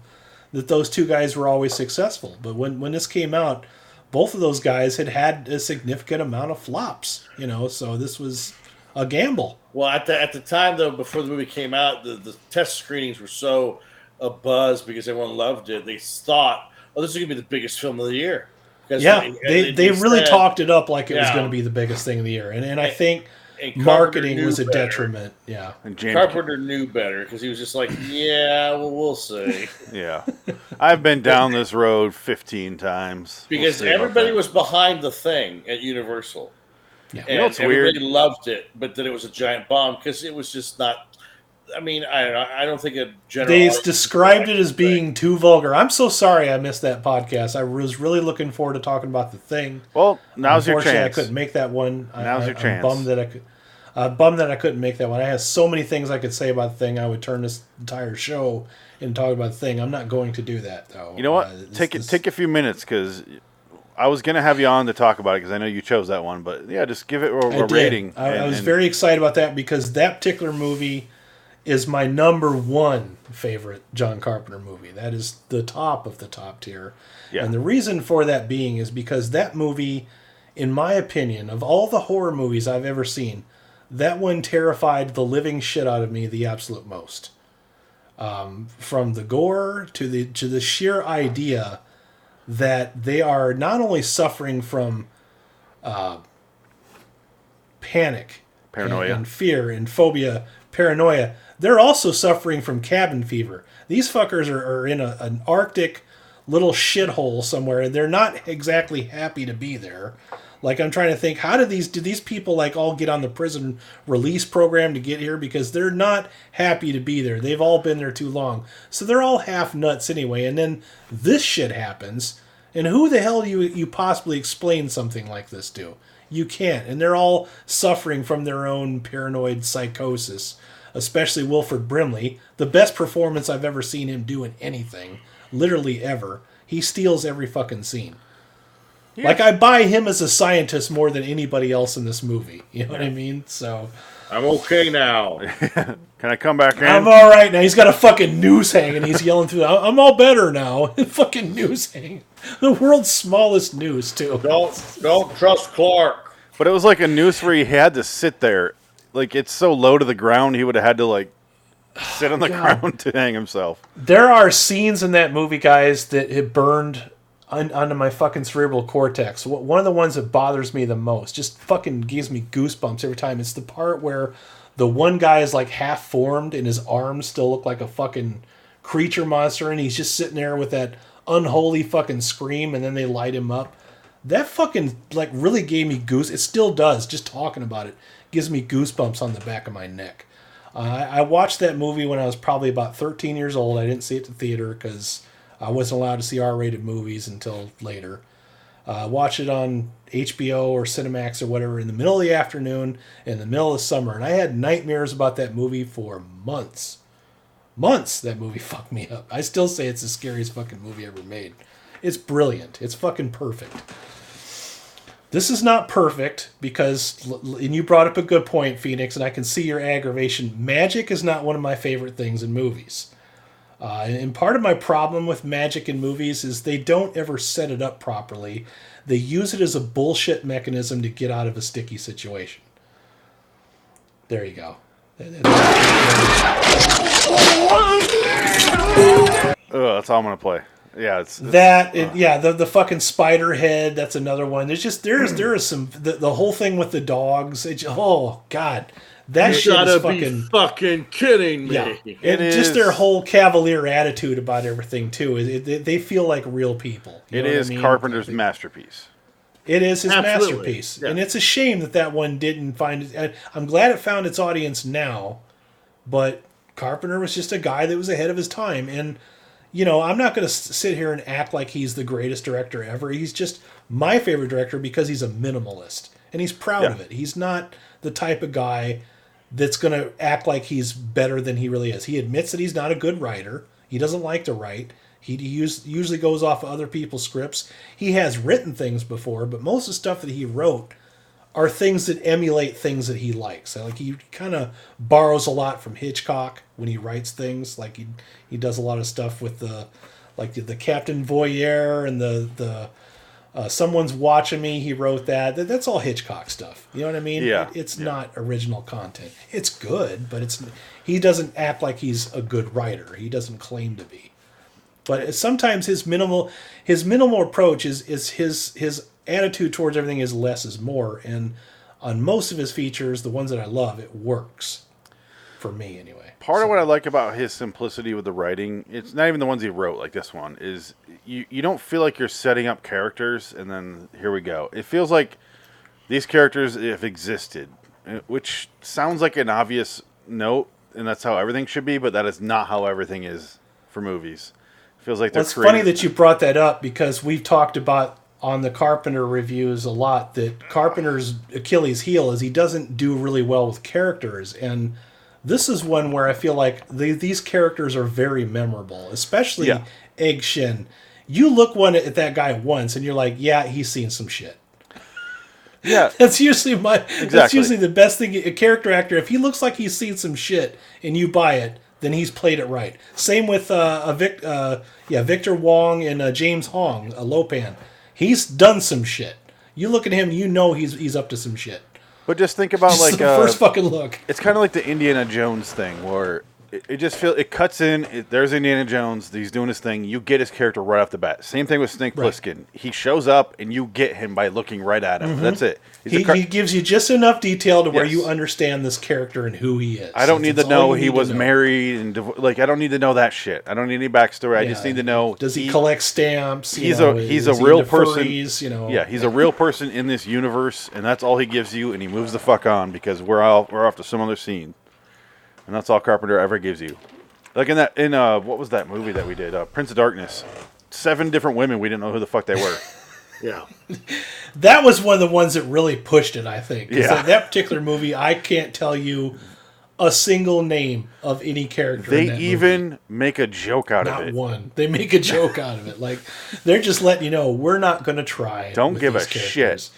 that those two guys were always successful, but when when this came out, both of those guys had had a significant amount of flops. You know, so this was a gamble. Well, at the at the time though, before the movie came out, the, the test screenings were so a buzz because everyone loved it. They thought, "Oh, this is gonna be the biggest film of the year." 'Cause Yeah, and- they, and they really said- talked it up like it was going to be the biggest thing of the year, and and I think marketing was a better. detriment. Yeah, And James, Carpenter knew better because he was just like, "Yeah, well, we'll see." yeah, I've been down this road fifteen times. We'll Because everybody was behind the thing at Universal. Yeah. and You know what's everybody weird? loved it, but then it was a giant bomb because it was just not. I mean, I I don't think a general. They described it as liked thing. being too vulgar. I'm so sorry I missed that podcast. I was really looking forward to talking about the thing. Well, now's your Unfortunately, chance. I couldn't make that one. I- Now's I, your I'm chance. bummed that I could. Uh, bummed that I couldn't make that one. I have so many things I could say about the thing. I would turn this entire show and talk about the thing. I'm not going to do that though. You know what? Uh, this- take it. this- Take a few minutes because I was gonna have you on to talk about it because I know you chose that one. But yeah, just give it a, I a did. rating. I, I was and- very excited about that because that particular movie is my number one favorite John Carpenter movie. That is the top of the top tier. Yeah. And the reason for that being is because that movie, in my opinion, of all the horror movies I've ever seen, that one terrified the living shit out of me the absolute most. Um, from the gore to the to the sheer idea that they are not only suffering from uh, panic, Paranoia. and, and fear and phobia, paranoia. They're also suffering from cabin fever. These fuckers are, are in a, an Arctic little shithole somewhere, and they're not exactly happy to be there. Like I'm trying to think, how did these did these people like all get on the prison release program to get here? Because they're not happy to be there. They've all been there too long, so they're all half nuts anyway. And then this shit happens, and who the hell do you you possibly explain something like this to? You can't, and they're all suffering from their own paranoid psychosis. Especially Wilford Brimley, the best performance I've ever seen him do in anything, literally ever. He steals every fucking scene. Like I buy him as a scientist more than anybody else in this movie. You know what I mean? So I'm okay now. Can I come back in? I'm all right now. He's got a fucking noose hanging. He's yelling through. "I- I'm all better now. fucking noose hanging. The world's smallest noose too. don't don't trust Clark. But it was like a noose where he had to sit there. Like it's so low to the ground, he would have had to like sit on the God. ground to hang himself. There are scenes in that movie, guys, that it burned un- onto my fucking cerebral cortex. One of the ones that bothers me the most, just fucking gives me goosebumps every time. It's the part where the one guy is like half formed and his arms still look like a fucking creature monster, and he's just sitting there with that unholy fucking scream, and then they light him up. That fucking like really gave me goose. It still does. Just talking about it gives me goosebumps on the back of my neck. Uh, I watched that movie when I was probably about 13 years old. I didn't see it at the theater because I wasn't allowed to see R-rated movies until later. Uh, I watched it on HBO or Cinemax or whatever in the middle of the afternoon in the middle of summer, and I had nightmares about that movie for months. Months that movie fucked me up. I still say it's the scariest fucking movie ever made. It's brilliant. It's fucking perfect. This is not perfect because, and you brought up a good point, Phoenix, and I can see your aggravation. Magic is not one of my favorite things in movies. Uh, and part of my problem with magic in movies is they don't ever set it up properly. They use it as a bullshit mechanism to get out of a sticky situation. There you go. Ugh, that's all I'm gonna play. Yeah, it's, it's That it, uh, yeah, the the fucking spider head. That's another one. There's just there's there is some the, the whole thing with the dogs. It, oh god, that You shit gotta is be fucking fucking kidding me. yeah. It and just their whole cavalier attitude about everything too. Is it, they- they feel like real people. You it know what I mean? Carpenter's masterpiece. It is his Absolutely, masterpiece, yeah. and it's a shame that that one didn't find. I- I'm glad it found its audience now, but Carpenter was just a guy that was ahead of his time, and you know I'm not going to sit here and act like he's the greatest director ever. He's just my favorite director because he's a minimalist and he's proud Yeah. of it. He's not the type of guy that's going to act like he's better than he really is. He admits that he's not a good writer. He doesn't like to write. He us- usually goes off of other people's scripts. He has written things before, but most of the stuff that he wrote are things that emulate things that he likes. Like he kind of borrows a lot from Hitchcock when he writes things. Like he he does a lot of stuff with the like the, the Captain Voyeur and the the uh, someone's watching me. He wrote that. that. That's all Hitchcock stuff. You know what I mean? Yeah, It- it's yeah. not original content. It's good, but it's he doesn't act like he's a good writer. He doesn't claim to be. But sometimes his minimal his minimal approach is is his his attitude towards everything is less is more. And on most of his features, the ones that I love, it works for me anyway. Part of what I like about his simplicity with the writing, it's not even the ones he wrote, like this one, is you, you don't feel like you're setting up characters and then here we go. It feels like these characters have existed, uh, which sounds like an obvious note, and that's how everything should be, but that is not how everything is for movies. Feels like they're Well, it's funny that you brought that up because we've talked about on the Carpenter reviews a lot that Carpenter's Achilles heel is he doesn't do really well with characters and this is one where I feel like the, these characters are very memorable, especially Yeah. Egg Shen. You look one at that guy once and you're like, yeah, he's seen some shit. yeah, That's usually my. That's usually the best thing. A character actor, if he looks like he's seen some shit and you buy it, then he's played it right. Same with uh, a Vic, uh, yeah, Victor Wong and uh, James Hong, a Lo Pan. He's done some shit. You look at him, you know he's he's up to some shit. but just think about Just like the uh, first fucking look. it's kind of like the Indiana Jones thing where it, it just feel it cuts in. It, there's Indiana Jones. He's doing his thing. You get his character right off the bat. Same thing with Snake Right. Plissken. He shows up and you get him by looking right at him. Mm-hmm. That's it. He, car- he gives you just enough detail to where Yes. you understand this character and who he is. I don't need to know he was know. married and div- like I don't need to know that shit. I don't need any backstory. I just need to know Does he, collect stamps? He's know, a he's a he real into person. furries, you know, Yeah, he's a real person in this universe, and that's all he gives you. And he moves the fuck on because we're all we're off to some other scene, and that's all Carpenter ever gives you. Like in that in uh what was that movie that we did? Uh, Prince of Darkness. Seven different women we didn't know who the fuck they were. Yeah. That was one of the ones that really pushed it, I think. Yeah. that, that particular movie, I can't tell you a single name of any character. in they that movie. even make a joke out of it. not one. They make a joke out of it. Like they're just letting you know we're not going to try. Don't give a these shit. characters.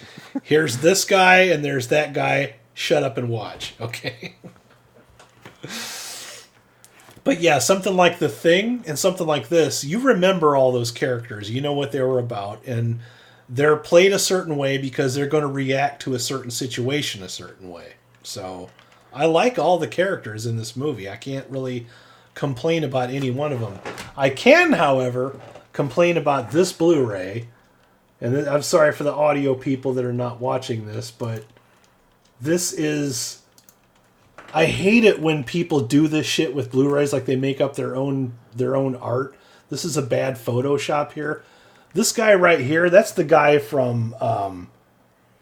Here's this guy and there's that guy. Shut up and watch. Okay. But yeah, something like The Thing and something like this, you remember all those characters. You know what they were about. And they're played a certain way because they're going to react to a certain situation a certain way. So I like all the characters in this movie. I can't really complain about any one of them. I can, however, complain about this Blu ray. And I'm sorry for the audio people that are not watching this, but this is. I hate it when people do this shit with Blu-rays, like they make up their own their own art. This is a bad Photoshop here. This guy right here, that's the guy from um,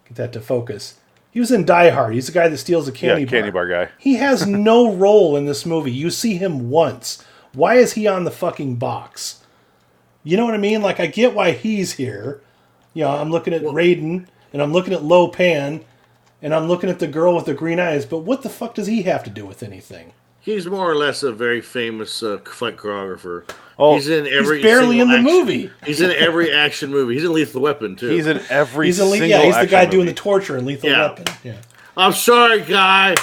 get that to focus. He was in Die Hard. He's the guy that steals a candy yeah, candy candy bar guy. he has no role in this movie. You see him once. Why is he on the fucking box? You know what I mean? Like I get why he's here. You know, I'm looking at Raiden and I'm looking at Lo Pan and I'm looking at the girl with the green eyes, but what the fuck does he have to do with anything? He's more or less a very famous uh, fight choreographer. Oh, he's in every. He's barely in the action- movie. He's in every action movie. He's in Lethal Weapon too. He's in every He's a le- single yeah, he's the action guy doing movie. the torture in Lethal Yeah. Weapon. Yeah. I'm sorry, guy.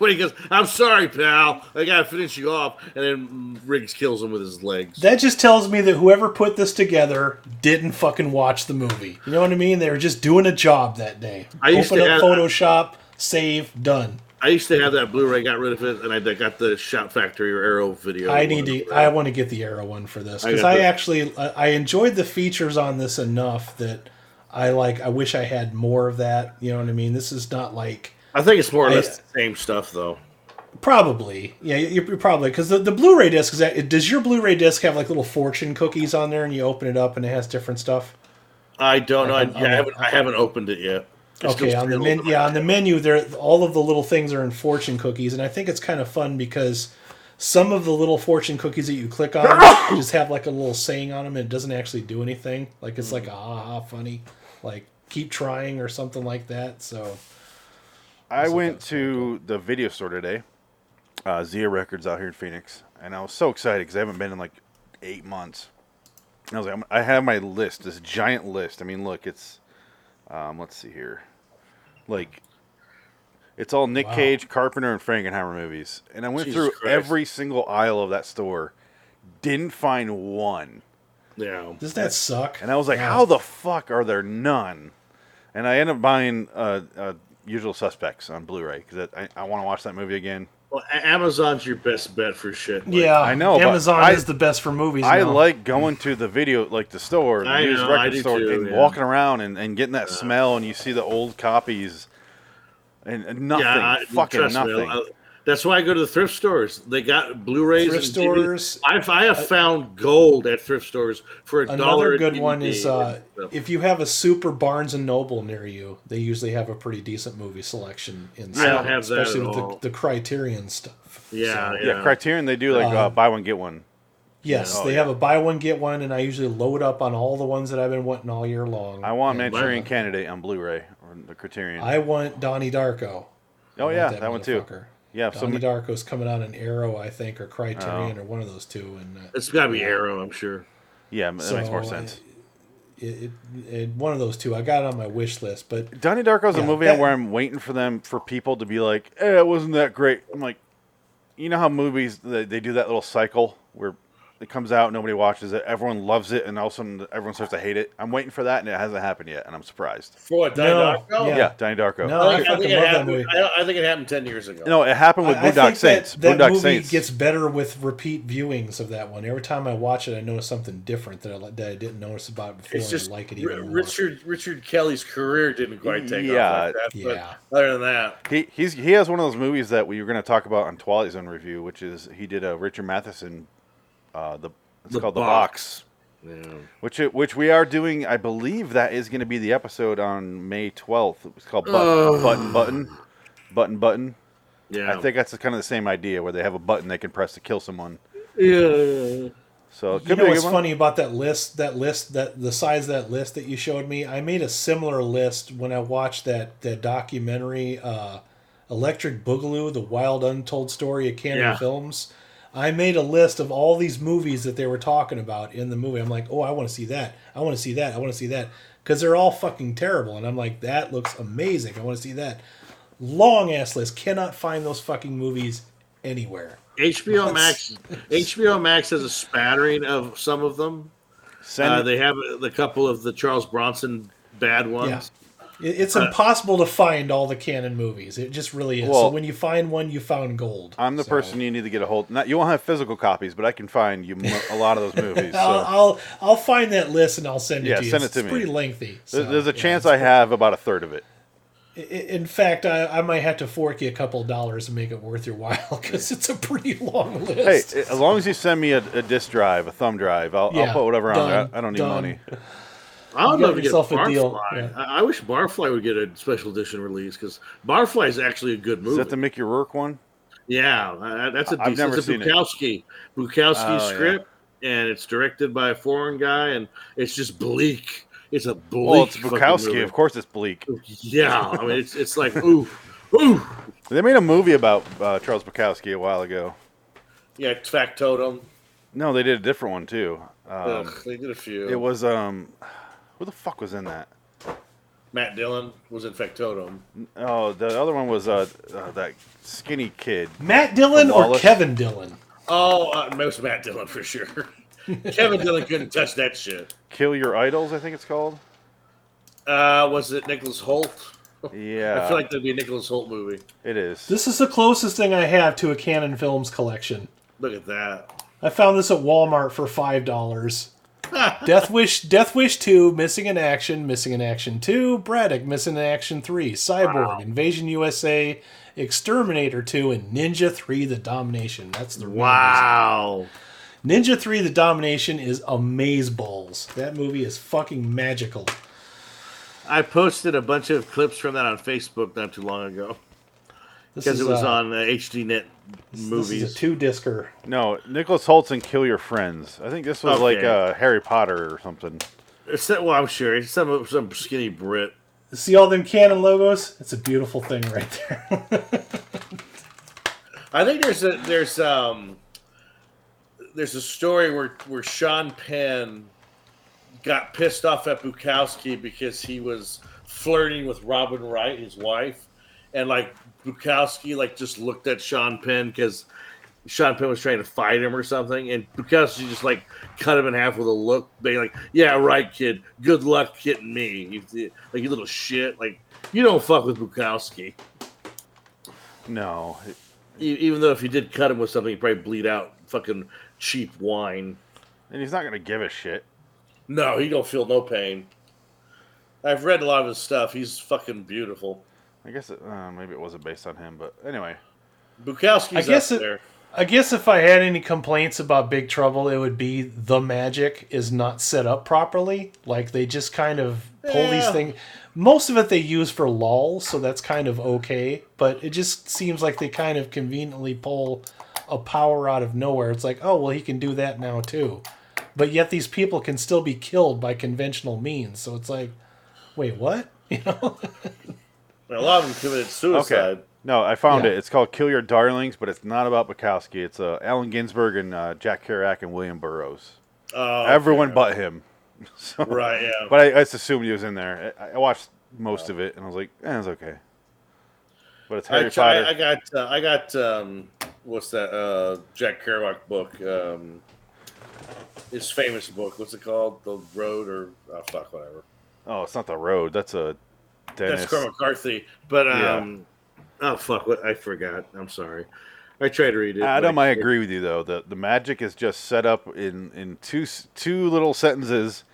When he goes, I'm sorry, pal. I gotta finish you off, and then Riggs kills him with his legs. That just tells me that whoever put this together didn't fucking watch the movie. You know what I mean? They were just doing a job that day. I used Open to up have- Photoshop, save, done. I used to have that Blu-ray, got rid of it, and I got the Shout Factory or Arrow video. I need to. I want to get the Arrow one for this because got I, actually I I enjoyed the features on this enough that I like. I wish I had more of that. You know what I mean? This is not like I think it's more or I- less the same stuff, though. probably. Yeah, you- you're probably because the, the Blu-ray disc is that. Does your Blu-ray disc have like little fortune cookies on there, and you open it up and it has different stuff? I don't know. I, yeah, I haven't. I haven't opened it yet. It's Okay, on the men- yeah on the menu there, all of the little things are in fortune cookies, and I think it's kind of fun because some of the little fortune cookies that you click on just have like a little saying on them, and it doesn't actually do anything. Like it's like a ha ha funny, like keep trying or something like that. So I went that's to the video store today, uh, Zia Records out here in Phoenix, and I was so excited because I haven't been in like eight months. And I was like, I'm- I have my list, this giant list. I mean, look, it's, um, let's see here, like, it's all Nick Wow. Cage, Carpenter, and Frankenheimer movies, and I went Jesus through Christ. every single aisle of that store, didn't find one, Yeah. does that suck? and I was like, Wow. how the fuck are there none? And I ended up buying uh, uh, Usual Suspects on Blu-ray because I, I want to watch that movie again. Well, Amazon's your best bet for shit. Like, Yeah, I know, Amazon I- is the best for movies. I now. like going to the video, like the store, the I used know, I record do store, too, and yeah. walking around and, and getting that smell, and you see the old copies, and, and nothing, I- fucking trust me, nothing. I- That's why I go to the thrift stores. They got Blu-rays. Thrift and stores. I've, I have found gold at thrift stores for a dollar. Another a good one is uh, if you have a super Barnes and Noble near you, they usually have a pretty decent movie selection in. I don't have that especially at with all. the, the Criterion stuff. yeah, So, yeah, Yeah, Criterion they do like uh, Uh, buy one get one. yes, Oh, they yeah. have a buy one get one, and I usually load up on all the ones that I've been wanting all year long. I want And, Manchurian uh, Candidate on Blu-ray or the Criterion. I want Donnie Darko. Oh want yeah, that, one too. Motherfucker. Yeah, Donnie some, Darko's coming out in Arrow, I think, or Criterion, Oh. or one of those two. And uh, It's got to be Arrow, I'm sure. yeah, that so, makes more uh, sense. It, it, it, one of those two. I got it on my wish list, but Donnie Darko's a movie that- where I'm waiting for them for people to be like, "Eh, it wasn't that great." I'm like, you know how movies they, they do that little cycle where it comes out, nobody watches it, everyone loves it, and all of a sudden everyone starts to hate it. I'm waiting for that, and it hasn't happened yet, and I'm surprised. For what? Donnie No, Darko? yeah. Yeah, Donnie Darko. No, I I think, I, think it love that happened, movie. I, I think it happened ten years ago. No, it happened with I, I Boondock think Saints. that, that Boondock movie Saints. gets better with repeat viewings of that one. Every time I watch it, I notice something different that I, that I didn't notice about it before. it's just and I like it R- even more. Richard Richard Kelly's career didn't quite take Yeah, off like that. yeah. But other than that, He he's he has one of those movies that we were going to talk about on Twilight Zone review, which is he did a Richard Matheson, uh, the it's The called the Box. box, yeah. which it, which we are doing. I believe that is going to be the episode on May twelfth. It's called button, button button button button. yeah, I think that's kind of the same idea where they have a button they can press to kill someone. yeah. So it You know be what's funny about that list? That list, that the size of that list that you showed me. I made a similar list when I watched that that documentary, uh, Electric Boogaloo: The Wild Untold Story of Cannon Yeah. Films. I made a list of all these movies that they were talking about in the movie. I'm like, oh, I want to see that. I want to see that. I want to see that because they're all fucking terrible. And I'm like, that looks amazing. I want to see that. Long ass list. Cannot find those fucking movies anywhere. HBO What's- Max. HBO Max has a spattering of some of them. Send Uh, they have a, the couple of the Charles Bronson bad ones. Yeah. It- It's uh, impossible to find all the Cannon movies. It just really is. so when you find one, you found gold. I'm the So- person you need to get a hold. Of not you won't have physical copies, but I can find you a lot of those movies. I'll, I'll I'll find that list and I'll send it Yeah, to you. send it's it to me. pretty lengthy. So, there's a yeah, chance I have about a third of it. In fact, I, I might have to fork you a couple of dollars to make it worth your while because it's a pretty long list. Hey, as long as you send me a, a disc drive, a thumb drive, I'll, Yeah, I'll put whatever on there. I I don't need done. money. I would love to get yourself a Barfly. deal, yeah. I, I wish Barfly would get a special edition release because Barfly is actually a good Is movie. that the Mickey Rourke one? yeah, uh, that's a I've decent. never it's a seen it. Bukowski Bukowski Oh, yeah. script, and it's directed by a foreign guy, and it's just bleak. It's a bleak. Well, it's Bukowski. movie. Of course, it's bleak. Yeah, I mean, it's it's like ooh, ooh. They made a movie about uh, Charles Bukowski a while ago. Yeah, Factotum. No, they did a different one too. Um, Ugh, they did a few. it was um, who the fuck was in that? Matt Dillon was in Factotum. Oh, the other one was uh, uh that skinny kid. Matt Dillon From or Kevin Dillon? Oh, uh, most Matt Dillon for sure. Kevin Dillon couldn't touch that shit. Kill Your Idols, I think it's called. Uh, was it Nicholas Hoult? Yeah, I feel like there'd be a Nicholas Hoult movie. it is. This is the closest thing I have to a Cannon Films collection. Look at that. I found this at Walmart for five dollars. Death Wish, Death Wish Two, Missing in Action, Missing in Action Two, Braddock, Missing in Action Three, Cyborg, Invasion USA, Exterminator Two, and Ninja Three: The Domination. That's the Wow. Ninja Three: The Domination is amazeballs. That movie is fucking magical. I posted a bunch of clips from that on Facebook not too long ago because it was uh, on uh, HDNet This movies. is a two discer. No, Nicholas Holtz and Kill Your Friends. I think this was like Okay. uh, Harry Potter or something. It's that- well, I'm sure it's some some skinny Brit. See all them Cannon logos? It's a beautiful thing right there. I think there's a there's um there's a story where where Sean Penn got pissed off at Bukowski because he was flirting with Robin Wright, his wife, and like Bukowski like just looked at Sean Penn because Sean Penn was trying to fight him or something, and Bukowski just like cut him in half with a look, being like, "Yeah, right, kid. Good luck hitting me, you, like you little shit. Like you don't fuck with Bukowski." No, even though if you did cut him with something, he'd probably bleed out fucking cheap wine. and he's not gonna give a shit. No, he don't feel no pain. I've read a lot of his stuff. He's fucking beautiful. I guess it, uh, maybe it wasn't based on him, but anyway. Bukowski's I guess up it- there. I guess if I had any complaints about Big Trouble, it would be the magic is not set up properly. Like they just kind of pull these things. Most of it they use for lulls, so that's kind of okay. But it just seems like they kind of conveniently pull a power out of nowhere. It's like, oh well, he can do that now too. But yet these people can still be killed by conventional means. So it's like, wait, what? You know? A lot of them committed suicide. Okay. No, I found Yeah. it. It's called Kill Your Darlings, but it's not about Bukowski. It's uh, Allen Ginsberg and uh, Jack Kerouac and William Burroughs. Oh, Everyone okay. but him. So, Right, yeah. But I, I just assumed he was in there. I, I watched most of it, and I was like, eh, it's okay. But it's I, Harry try, Potter. I got, uh, I got, um, what's that? Uh, Jack Kerouac book. Um, his famous book. What's it called? The Road or oh fuck, whatever. oh, it's not the road. That's a Dennis. That's Cormac McCarthy. But Yeah. um, oh fuck, what I forgot. I'm sorry. I tried to read it. Adam, but I agree with you though. The the magic is just set up in in two two little sentences.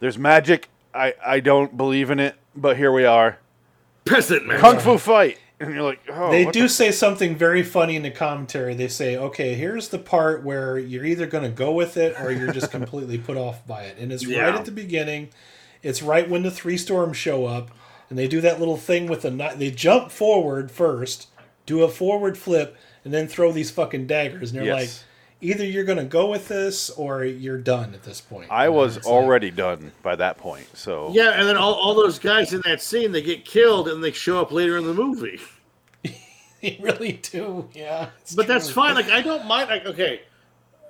There's magic. I I don't believe in it, but here we are. Peasant man. Kung fu fight, and you're like, oh, they do the- say something very funny in the commentary. They say, "Okay, here's the part where you're either going to go with it or you're just completely put off by it." And it's right at the beginning. It's right when the three storms show up, and they do that little thing with the knife. they jump forward first, do a forward flip, and then throw these fucking daggers. And they're like, either you're going to go with this or you're done at this point. I You know, was it's like- already done by that point. So Yeah, and then all, all those guys in that scene they get killed and they show up later in the movie. They really do, yeah. it's But that's fine. Like I don't mind. Like okay,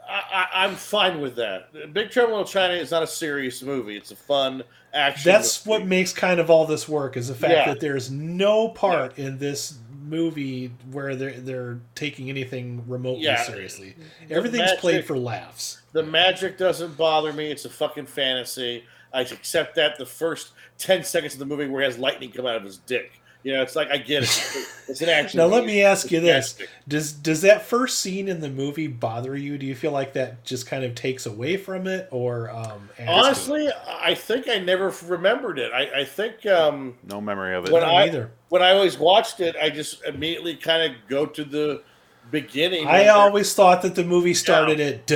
I, I, I'm fine with that. Big Trouble in China is not a serious movie. It's a fun action. That's movie. what makes kind of all this work is the fact Yeah. that there's no part in this movie where they're they're taking anything remotely Yeah. seriously. Everything's magic- played for laughs. The magic doesn't bother me. It's a fucking fantasy. I accept that the first ten seconds of the movie where he has lightning come out of his dick. You know, it's like I get it. It's an action. Now let me ask you this. Does does that first scene in the movie bother you? Do you feel like that just kind of takes away from it, or um, adds it? Honestly, I think I never remembered it. I, I think um, no memory of it. When I I- either. when I always watched it, I just immediately kind of go to the beginning. I always thought that the movie started at.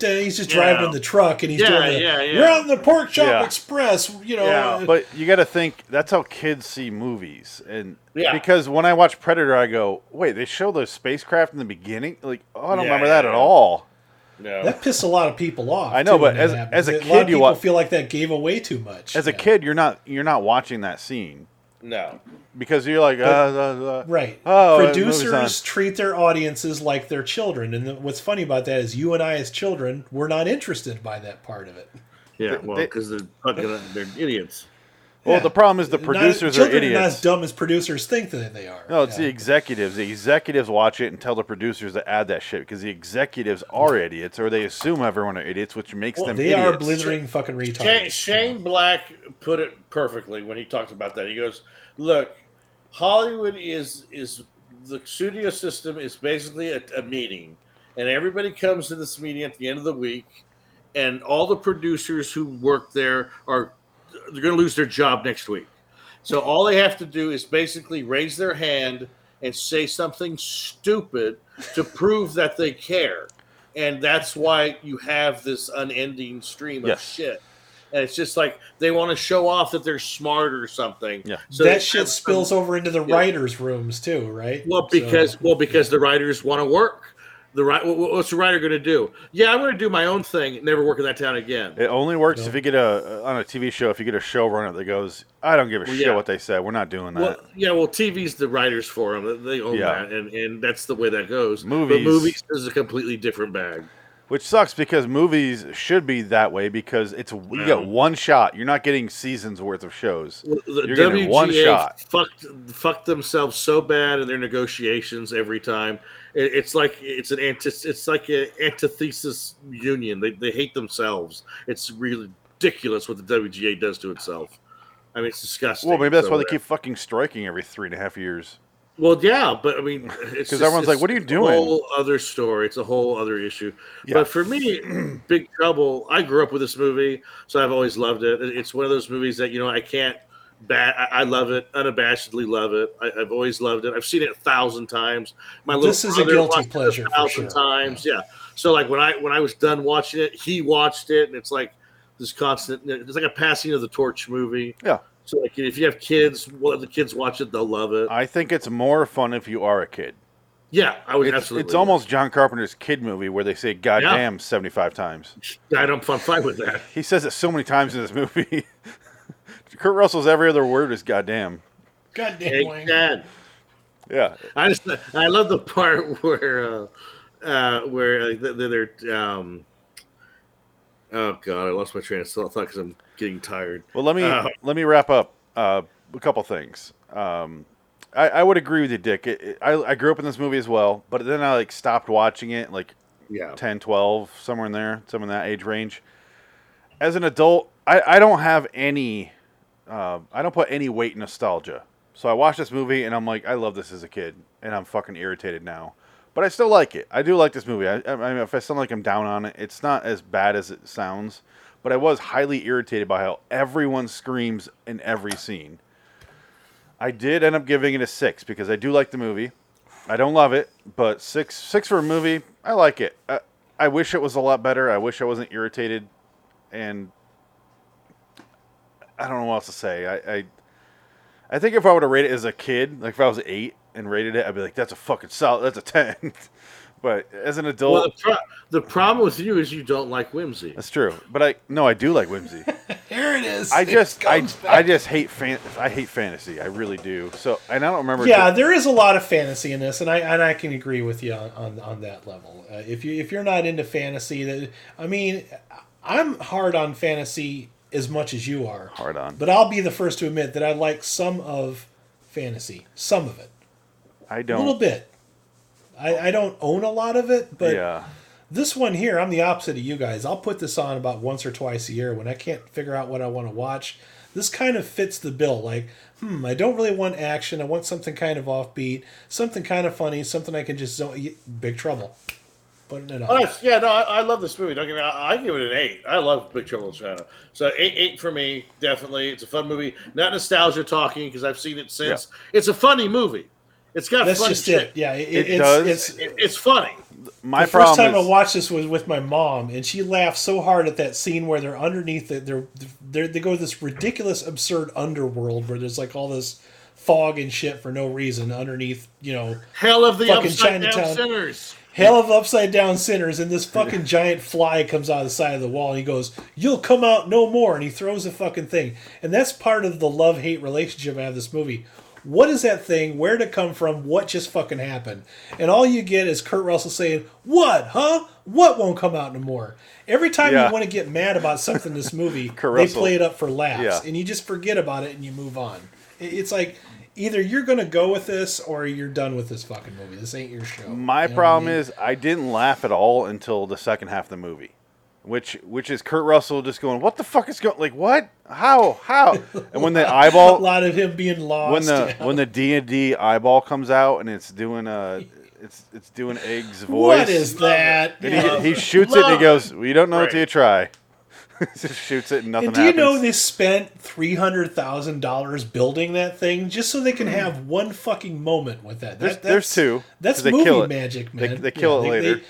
He's just driving Yeah. in the truck and he's Yeah, doing the, yeah, yeah. You're on the Pork Chop Yeah. Express, you know. Yeah, But you got to think that's how kids see movies, and Yeah. because when I watch Predator, I go, "Wait, they show the spacecraft in the beginning? Like, oh, I don't Yeah, remember that yeah, at yeah. all." no. That pissed a lot of people off. I know, too, when but that as- happened. as a a lot kid, of you people wa- feel like that gave away too much. As a Yeah. kid, you're not you're not watching that scene no. because you're like, uh, uh, uh, right? Oh, Producers treat their audiences like their children, and the, what's funny about that is you and I, as children, we're not interested by that part of it. Yeah, well, because they're fucking they're idiots. Well, Yeah. the problem is the Not- producers are children not as dumb as producers think that they are. No, it's Yeah. the executives. The executives watch it and tell the producers to add that shit because the executives are idiots, or they assume everyone are idiots, which makes Well, them They idiots. are blithering fucking retards. Shane, Shane Black put it perfectly when he talked about that. He goes, "Look, Hollywood is is the studio system is basically a, a meeting, and everybody comes to this meeting at the end of the week, and all the producers who work there are they're going to lose their job next week. So all they have to do is basically raise their hand and say something stupid to prove that they care." And that's why you have this unending stream of Yes. shit. And it's just like they want to show off that they're smart or something. Yeah. So that shit have some- spills over into the Yeah. writers' rooms too, right? Well, So- because well because the writers want to work. The right, what's the writer going to do? Yeah, I'm going to do my own thing. Never work in that town again. It only works No. if you get a on a TV show. If you get a showrunner that goes, "I don't give a Well, shit yeah. what they said. We're not doing that." Well, yeah, well, TV's the writers for them. They own Yeah. that, and, and that's the way that goes. Movies- but movies is a completely different bag. Which sucks because movies should be that way because it's you get one shot. You're not getting seasons worth of shows. The You're getting WGA one shot. fucked fucked themselves so bad in their negotiations every time. It, it's like it's an anti, it's like an antithesis union. They, they hate themselves. It's really ridiculous what the WGA does to itself. I mean, it's disgusting. Well, maybe that's So, why they keep fucking striking every three and a half years. Well, yeah, but I mean, because just- everyone's like, "What are you a doing?" Whole other story. It's a whole other issue. Yeah. But for me, Big Trouble. I grew up with this movie, so I've always loved it. It's one of those movies that you know I can't Bad. I, I love it. Unabashedly love it. I, I've always loved it. I've seen it a thousand times. My little This is a guilty pleasure a thousand sure. times. Yeah. So like when I when I was done watching it, he watched it, and it's like this constant. It's like a passing of the torch movie. Yeah. So like if you have kids, well, the kids watch it, they'll love it. I think it's more fun if you are a kid. yeah, I would It's, absolutely. it's almost John Carpenter's kid movie where they say "goddamn" seventy-five times. I don't. I'm fine with that. He says it so many times in this movie. Kurt Russell's every other word is "goddamn." God damn Hey, Wayne. Yeah, I just I love the part where uh, uh, where uh, they're, they're um, oh god I lost my train of thought because I'm getting tired. Well, let me Uh, let me wrap up uh, a couple things. Um, I, I would agree with you, Dick. It, it, I, I grew up in this movie as well, but then I like stopped watching it like Yeah, 10, 12, somewhere in there, some in that age range. As an adult, I, I don't have any, uh, I don't put any weight in nostalgia. So I watched this movie and I'm like, I love this as a kid, and I'm fucking irritated now. But I still like it. I do like this movie. I, I mean, if I sound like I'm down on it, it's not as bad as it sounds. But I was highly irritated by how everyone screams in every scene. I did end up giving it a six because I do like the movie. I don't love it, but six six for a movie, I like it. I, I wish it was a lot better. I wish I wasn't irritated, and I don't know what else to say. I I, I think if I would have rated it as a kid, like if I was eight and rated it, I'd be like, "That's a fucking solid. That's a 10. but as an adult, Well, the, pro- the problem with you is you don't like whimsy. that's true. But I no, I do like whimsy. Here it is. I just I, comes I just hate fan I hate fantasy. I really do. So and I don't remember. yeah, there is a lot of fantasy in this, and I and I can agree with you on on, on that level. Uh, if you if you're not into fantasy, that I mean, I'm hard on fantasy as much as you are. hard on. But I'll be the first to admit that I like some of fantasy, some of it, I a little don't. A little bit. I, I don't own a lot of it, but yeah. this one here, I'm the opposite of you guys. I'll put this on about once or twice a year when I can't figure out what I want to watch. This kind of fits the bill. Like, hmm, I don't really want action. I want something kind of offbeat, something kind of funny, something I can just zone. Big Trouble. Putting it Oh, on. that's- yeah, no, I, I love this movie. Don't get me, I, I give it an eight. I love Big Trouble in China. So eight, eight for me, definitely. It's a fun movie. Not nostalgia talking because I've seen it since. It's a funny movie. It's got That's funny just shit. it. Yeah, it, It it's, does. It's, It- it's funny. My the first time is I watched this was with my mom, and she laughed so hard at that scene where they're underneath the, they're, they're they go to this ridiculous, absurd underworld where there's like all this fog and shit for no reason underneath, you know, Hell of the Fucking upside down Chinatown. sinners. hell of upside down sinners, and this fucking giant fly comes out of the side of the wall, and he goes, "You'll come out no more," and he throws a fucking thing, and that's part of the love hate relationship I have this movie. What is that thing? Where did it come from? What just fucking happened? And all you get is Kurt Russell saying, "What? Huh? What won't come out no more?" Every time Yeah. you want to get mad about something in this movie, they Russell. play it up for laughs, Yeah. and you just forget about it and you move on. It's like either you're gonna go with this or you're done with this fucking movie. This ain't your show. My You know what I problem mean? is I didn't laugh at all until the second half of the movie, which which is Kurt Russell just going, "What the fuck is going? Like what? How? How?" And when the eyeball, a lot of him being lost. when the yeah. when the D and D eyeball comes out and it's doing a, it's it's doing Egg's voice. what is that? And Yeah. he, he shoots it and he Love goes, "Well, you don't know Right. until you try." just shoots it and nothing And do you know happens. they spent three hundred thousand dollars building that thing just so they can have one fucking moment with that? Hmm. There's- that there's that's, two, That's 'cause they movie kill it. magic, They- man. they kill it later. They,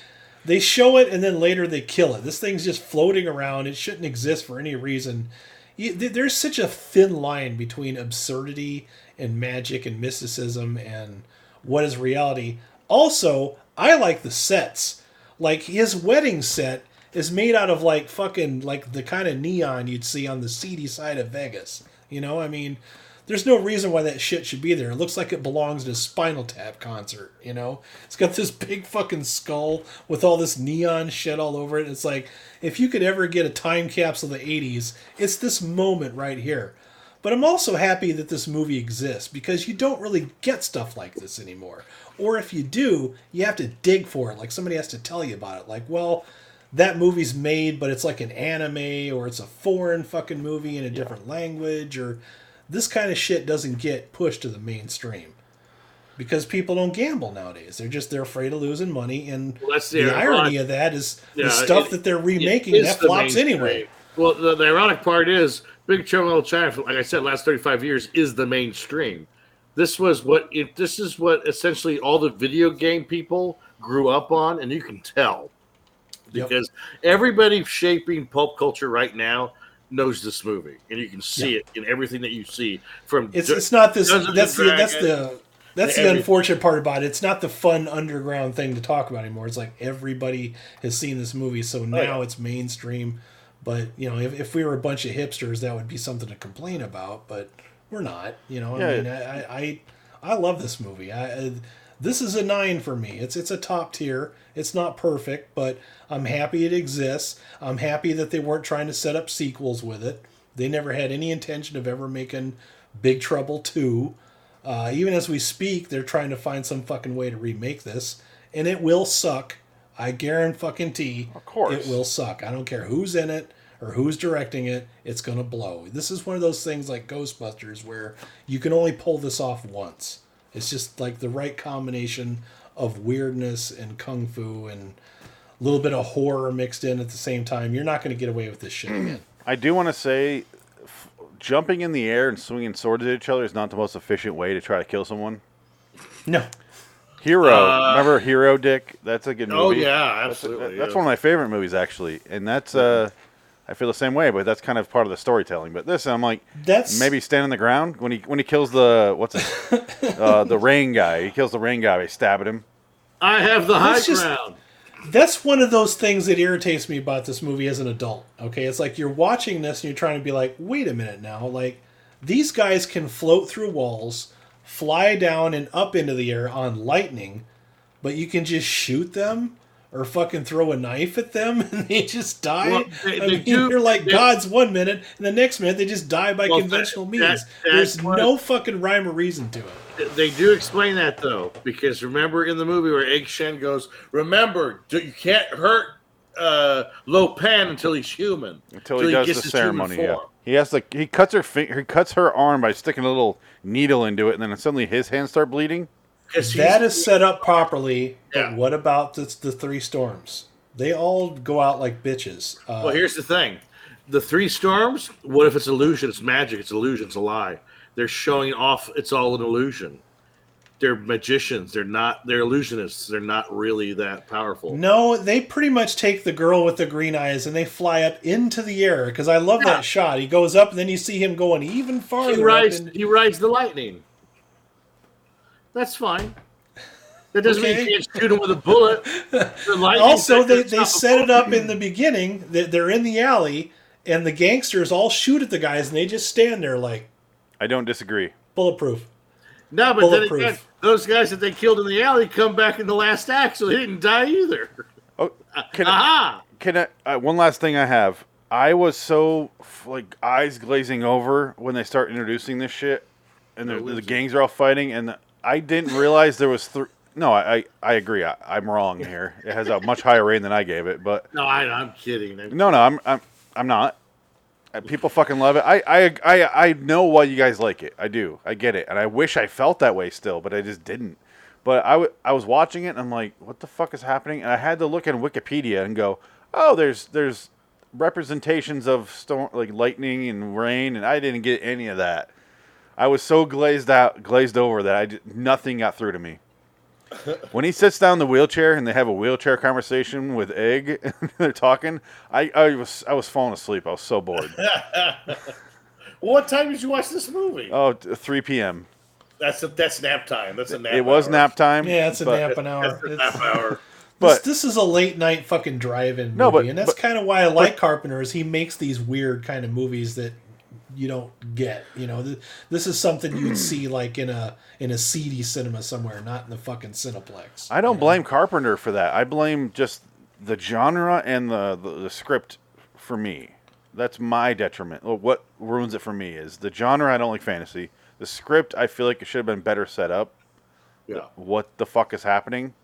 they show it and then later they kill it. This thing's just floating around. It shouldn't exist for any reason. There's such a thin line between absurdity and magic and mysticism and what is reality. Also, I like the sets. Like his wedding set is made out of like fucking like the kind of neon you'd see on the seedy side of Vegas. You know, I mean, there's no reason why that shit should be there. It looks like it belongs at a Spinal Tap concert. You know, it's got this big fucking skull with all this neon shit all over it. It's like if you could ever get a time capsule of the '80s, it's this moment right here. But I'm also happy that this movie exists because you don't really get stuff like this anymore. Or if you do, you have to dig for it. Like somebody has to tell you about it. Like, well, that movie's made, but it's like an anime or it's a foreign fucking movie in a different language or this kind of shit doesn't get pushed to the mainstream. Because people don't gamble nowadays. They're just they're afraid of losing money and Well, the irony of that is Yeah, the stuff it- that they're remaking that flops mainstream. anyway. Well, the, the ironic part is Big Trouble in Little China, like I said, last 35 years is the mainstream. This was what it, this is what essentially all the video game people grew up on, and you can tell Yep. because everybody shaping pulp culture right now knows this movie, and you can see it in everything that you see from. It's it's not this. That's the that's the that's the every- unfortunate part about it. It's not the fun underground thing to talk about anymore. It's like everybody has seen this movie, so oh, now Oh, yeah. it's mainstream. But you know, if, if we were a bunch of hipsters, that would be something to complain about. But we're not. You know, I Yeah. mean, I, I I love this movie. I, I this is a nine for me. It's it's a top tier. It's not perfect, but I'm happy it exists. I'm happy that they weren't trying to set up sequels with it. They never had any intention of ever making Big Trouble 2. Uh, even as we speak, they're trying to find some fucking way to remake this, and it will suck. I guarantee. Of course. it will suck. I don't care who's in it or who's directing it. It's gonna blow. This is one of those things like Ghostbusters where you can only pull this off once. It's just like the right combination of weirdness and kung fu and a little bit of horror mixed in at the same time. You're not going to get away with this shit again. I do want to say, f- jumping in the air and swinging swords at each other is not the most efficient way to try to kill someone. No, Hero, Uh, remember Hero, Dick? That's a good movie. Oh yeah, That's, absolutely. that's yeah. one of my favorite movies actually, and that's uh, I feel the same way, but that's kind of part of the storytelling. But this, I'm like, that's maybe stand on the ground when he when he kills the what's it, uh, the rain guy. He kills the rain guy by stabbing him. I have the high That's just- ground. that's one of those things that irritates me about this movie as an adult. Okay, it's like you're watching this and you're trying to be like, wait a minute now, like these guys can float through walls, fly down and up into the air on lightning, but you can just shoot them or fucking throw a knife at them and they just die. Well, they- I they mean, do- you're like they- gods one minute, and the next minute they just die by Well, conventional that- means. that's There's what- no fucking rhyme or reason to it. They do explain that though, because remember in the movie where Egg Shen goes, "Remember, you can't hurt uh, Lo Pan until he's human, Until he does gets the his human ceremony. Yeah. He has to. He cuts her. Fi- he cuts her arm by sticking a little needle into it, and then suddenly his hands start bleeding. That is set up properly. Yeah. But what about the, the three storms? They all go out like bitches. Uh, Well, here's the thing: the three storms. What if it's illusion? It's magic. It's illusion. It's a lie. They're showing off. It's all an illusion. They're magicians. They're not. They're illusionists. They're not really that powerful. no, they pretty much take the girl with the green eyes and they fly up into the air because I love Yeah. that shot. He goes up and then you see him going even farther. he rides. He rides the lightning. That's fine. That doesn't mean you can't shoot him with a bullet. The also, they, they set it up in the beginning that they're in the alley and the gangsters all shoot at the guys and they just stand there like I don't disagree. bulletproof. No, but then bulletproof. again, those guys that they killed in the alley come back in the last act, so they didn't die either. Oh, can I, Aha! can I? Uh, one last thing I have. I was so like eyes glazing over when they start introducing this shit, and the, the gangs are all fighting, and I didn't realize there was three. No, I, I, agree. I, I'm wrong here. It has a much higher rating than I gave it, but No, I, I'm kidding. no, no, I'm, I'm, I'm not. Uh, People fucking love it. I, I, I, I know why you guys like it. I do. I get it, and I wish I felt that way still, but I just didn't. But I, w- I was watching it, and I'm like, what the fuck is happening? And I had to look in Wikipedia and go, oh, there's, there's representations of storm, like lightning and rain, and I didn't get any of that. I was so glazed out, glazed over that I did, nothing got through to me. when he sits down in the wheelchair and they have a wheelchair conversation with Egg, and they're talking, I, I was I was falling asleep. I was so bored. What time did you watch this movie? Oh, 3 p.m. That's a, that's nap time. That's a nap. It was hour. nap time. Yeah, it's a but- nap an hour. That's a It's- nap hour. But this, this is a late night fucking drive-in movie, No, but- and that's kind of why I like Carpenter. Is he makes these weird kind of movies that you don't get. You know, th- this is something you'd see like in a in a seedy cinema somewhere, not in the fucking Cineplex. I don't blame Carpenter for that. I blame just the genre and the, the, the script for me. That's my detriment. Well, What ruins it for me is the genre. I don't like fantasy. The script. I feel like it should have been better set up. Yeah. What the fuck is happening?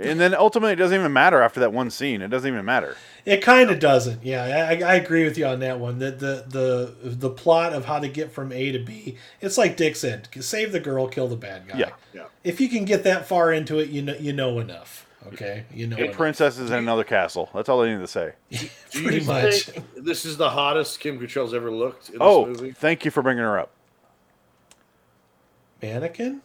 And then ultimately, it doesn't even matter after that one scene. It doesn't even matter. It kind of doesn't. Yeah, I, I agree with you on that one. The, the the the plot of how to get from A to B. It's like Dick said: save the girl, kill the bad guy. Yeah. Yeah. If you can get that far into it, you know you know enough. Okay, you know, Eight princesses in another castle. That's all I need to say. Do pretty you much. think this is the hottest Kim Cattrall's ever looked in this Oh, movie? thank you for bringing her up. Mannequin,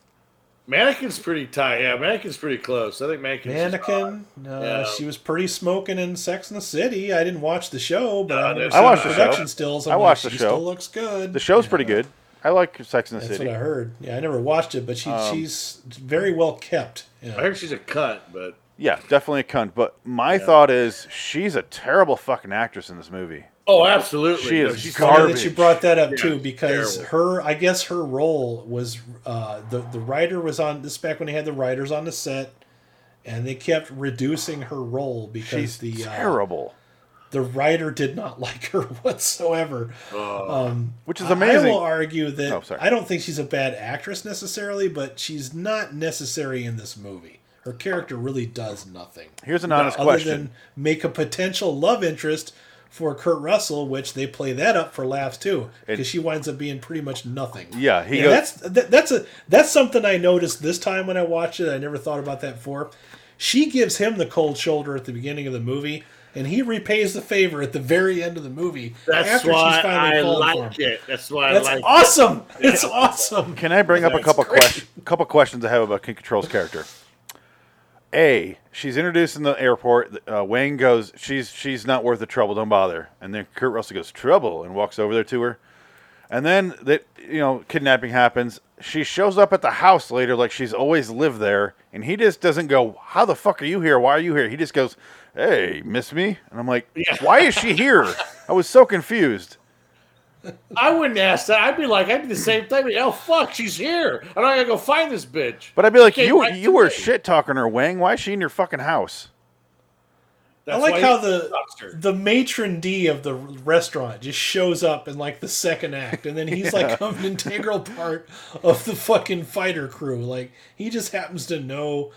Mannequin's pretty tight. Yeah, Mannequin's pretty close. I think Mannequin's just. Mannequin. Uh, Yeah. She was pretty smoking in Sex and the City. I didn't watch the show, but No, I I, didn't. I watched the production show. stills. I I'm watched like, the she show. Still looks good. The show's pretty good. I like Sex in the That's City. That's what I heard. Yeah, I never watched it, but she, Um, she's very well kept. Yeah. I heard she's a cunt, but Yeah, definitely a cunt. But my thought is she's a terrible fucking actress in this movie. Oh, absolutely. She No, is she's Funny garbage. that you brought that up Yeah, too, because terrible. her, I guess her role was uh, the the writer was on this back when they had the writers on the set, and they kept reducing her role because She's the uh, terrible, the writer did not like her whatsoever. Oh. Um, which is I- amazing. I will argue that Oh, sorry. I don't think she's a bad actress necessarily, but she's not necessary in this movie. Her character really does nothing Here's an honest other question. than make a potential love interest for Kurt Russell, which they play that up for laughs too, because she winds up being pretty much nothing. Yeah, he Yeah, goes- that's that, that's a that's something I noticed this time when I watched it. I never thought about that before. She gives him the cold shoulder at the beginning of the movie, and he repays the favor at the very end of the movie. That's after she's why finally I like it. That's why That's I like awesome. It's awesome. Can I bring up a couple great. questions? A couple questions I have about Kim Cattrall's character. A, she's introduced in the airport. Uh, Wayne goes, "She's she's not worth the trouble. Don't bother." And then Kurt Russell goes, "Trouble," and walks over there to her. And then that you know kidnapping happens. She shows up at the house later like she's always lived there, and he just doesn't go, "How the fuck are you here? Why are you here?" He just goes, "Hey, miss me?" And I'm like, Yeah. "Why is she here?" I was so confused. I wouldn't ask that. I'd be like, I'd be the same thing. Oh fuck, she's here. I gotta go find this bitch. But I'd be like, "You right you were me. shit talking her, Wang. Why is she in your fucking house?" I like how the the matron d of the restaurant just shows up in like the second act, and then he's like an integral part of the fucking fighter crew. Like he just happens to know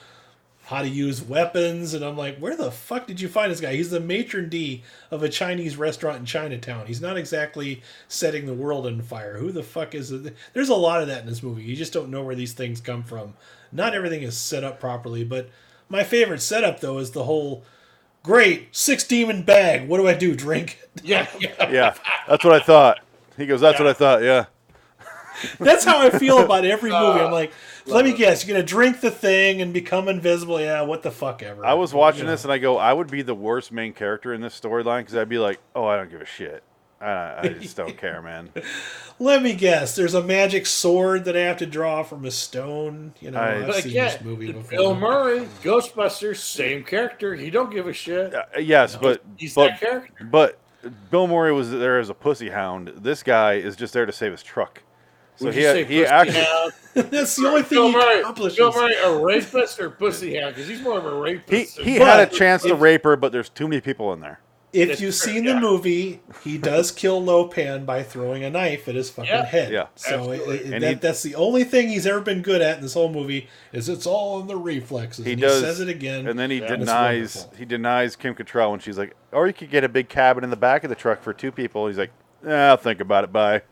how to use weapons, and I'm like, where the fuck did you find this guy? He's the matron d of a Chinese restaurant in Chinatown. He's not exactly setting the world on fire. Who the fuck is it? There's a lot of that in this movie. You just don't know where these things come from. Not everything is set up properly, but my favorite setup though is the whole great six demon bag. What do I do? Drink? Yeah, yeah. Yeah, that's what I thought. He goes, "That's what I thought." Yeah. That's how I feel about every movie. I'm like, let me guess, you're gonna drink the thing and become invisible. Yeah, what the fuck ever. I was watching You know. this and I go, I would be the worst main character in this storyline because I'd be like, oh, I don't give a shit. I, I just don't care, man. Let me guess. There's a magic sword that I have to draw from a stone. You know, I- I've But seen again, this movie before. Bill Murray, Ghostbusters, same character. He don't give a shit. Uh, yes, but He's but that character. but Bill Murray was there as a pussy hound. This guy is just there to save his truck. So he you say he actually? That's the only thing Bill he Murray, accomplishes. Bill Murray, a rapist or pussy hound? Because he's more of a he rapist. he But had a chance to if- rape her, but there's too many people in there. If you've seen yeah. the movie, he does kill Lo Pan by throwing a knife at his fucking Yeah, head. yeah, so it, it- that, he- that's the only thing he's ever been good at in this whole movie is it's all in the reflexes. He and does, He says it again. and then he Yeah. Denies he denies Kim Cattrall when she's like, or you could get a big cabin in the back of the truck for two people. He's like, eh, I'll think about it. Bye.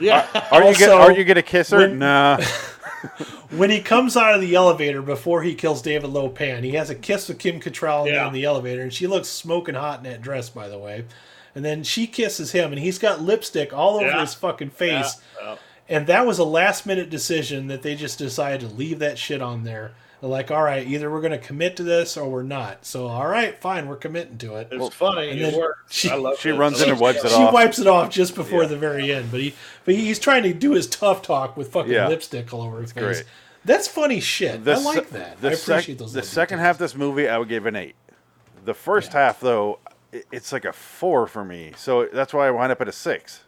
Yeah. Are you Also, gonna are you gonna kiss her? when- nah. when he comes out of the elevator before he kills David Lo Pan, he has a kiss with Kim Cattrall Yeah. in the elevator, and she looks smoking hot in that dress, by the way. And then she kisses him, and he's got lipstick all over Yeah. his fucking face. Yeah. And that was a last minute decision that they just decided to leave that shit on there. They're like, all right, either we're going to commit to this or we're not. So, all right, fine, we're committing to it. It's funny. and It works. she- I love She it. runs in and wipes it she off. She wipes it off just before Yeah. the very end, but he but he's trying to do his tough talk with fucking Yeah. lipstick all over his face. great. That's funny shit. The I like that. The I sec- appreciate those. The second details. half of this movie, I would give an eight. The first Yeah. half, though, it's like a four for me. So that's why I wind up at a six.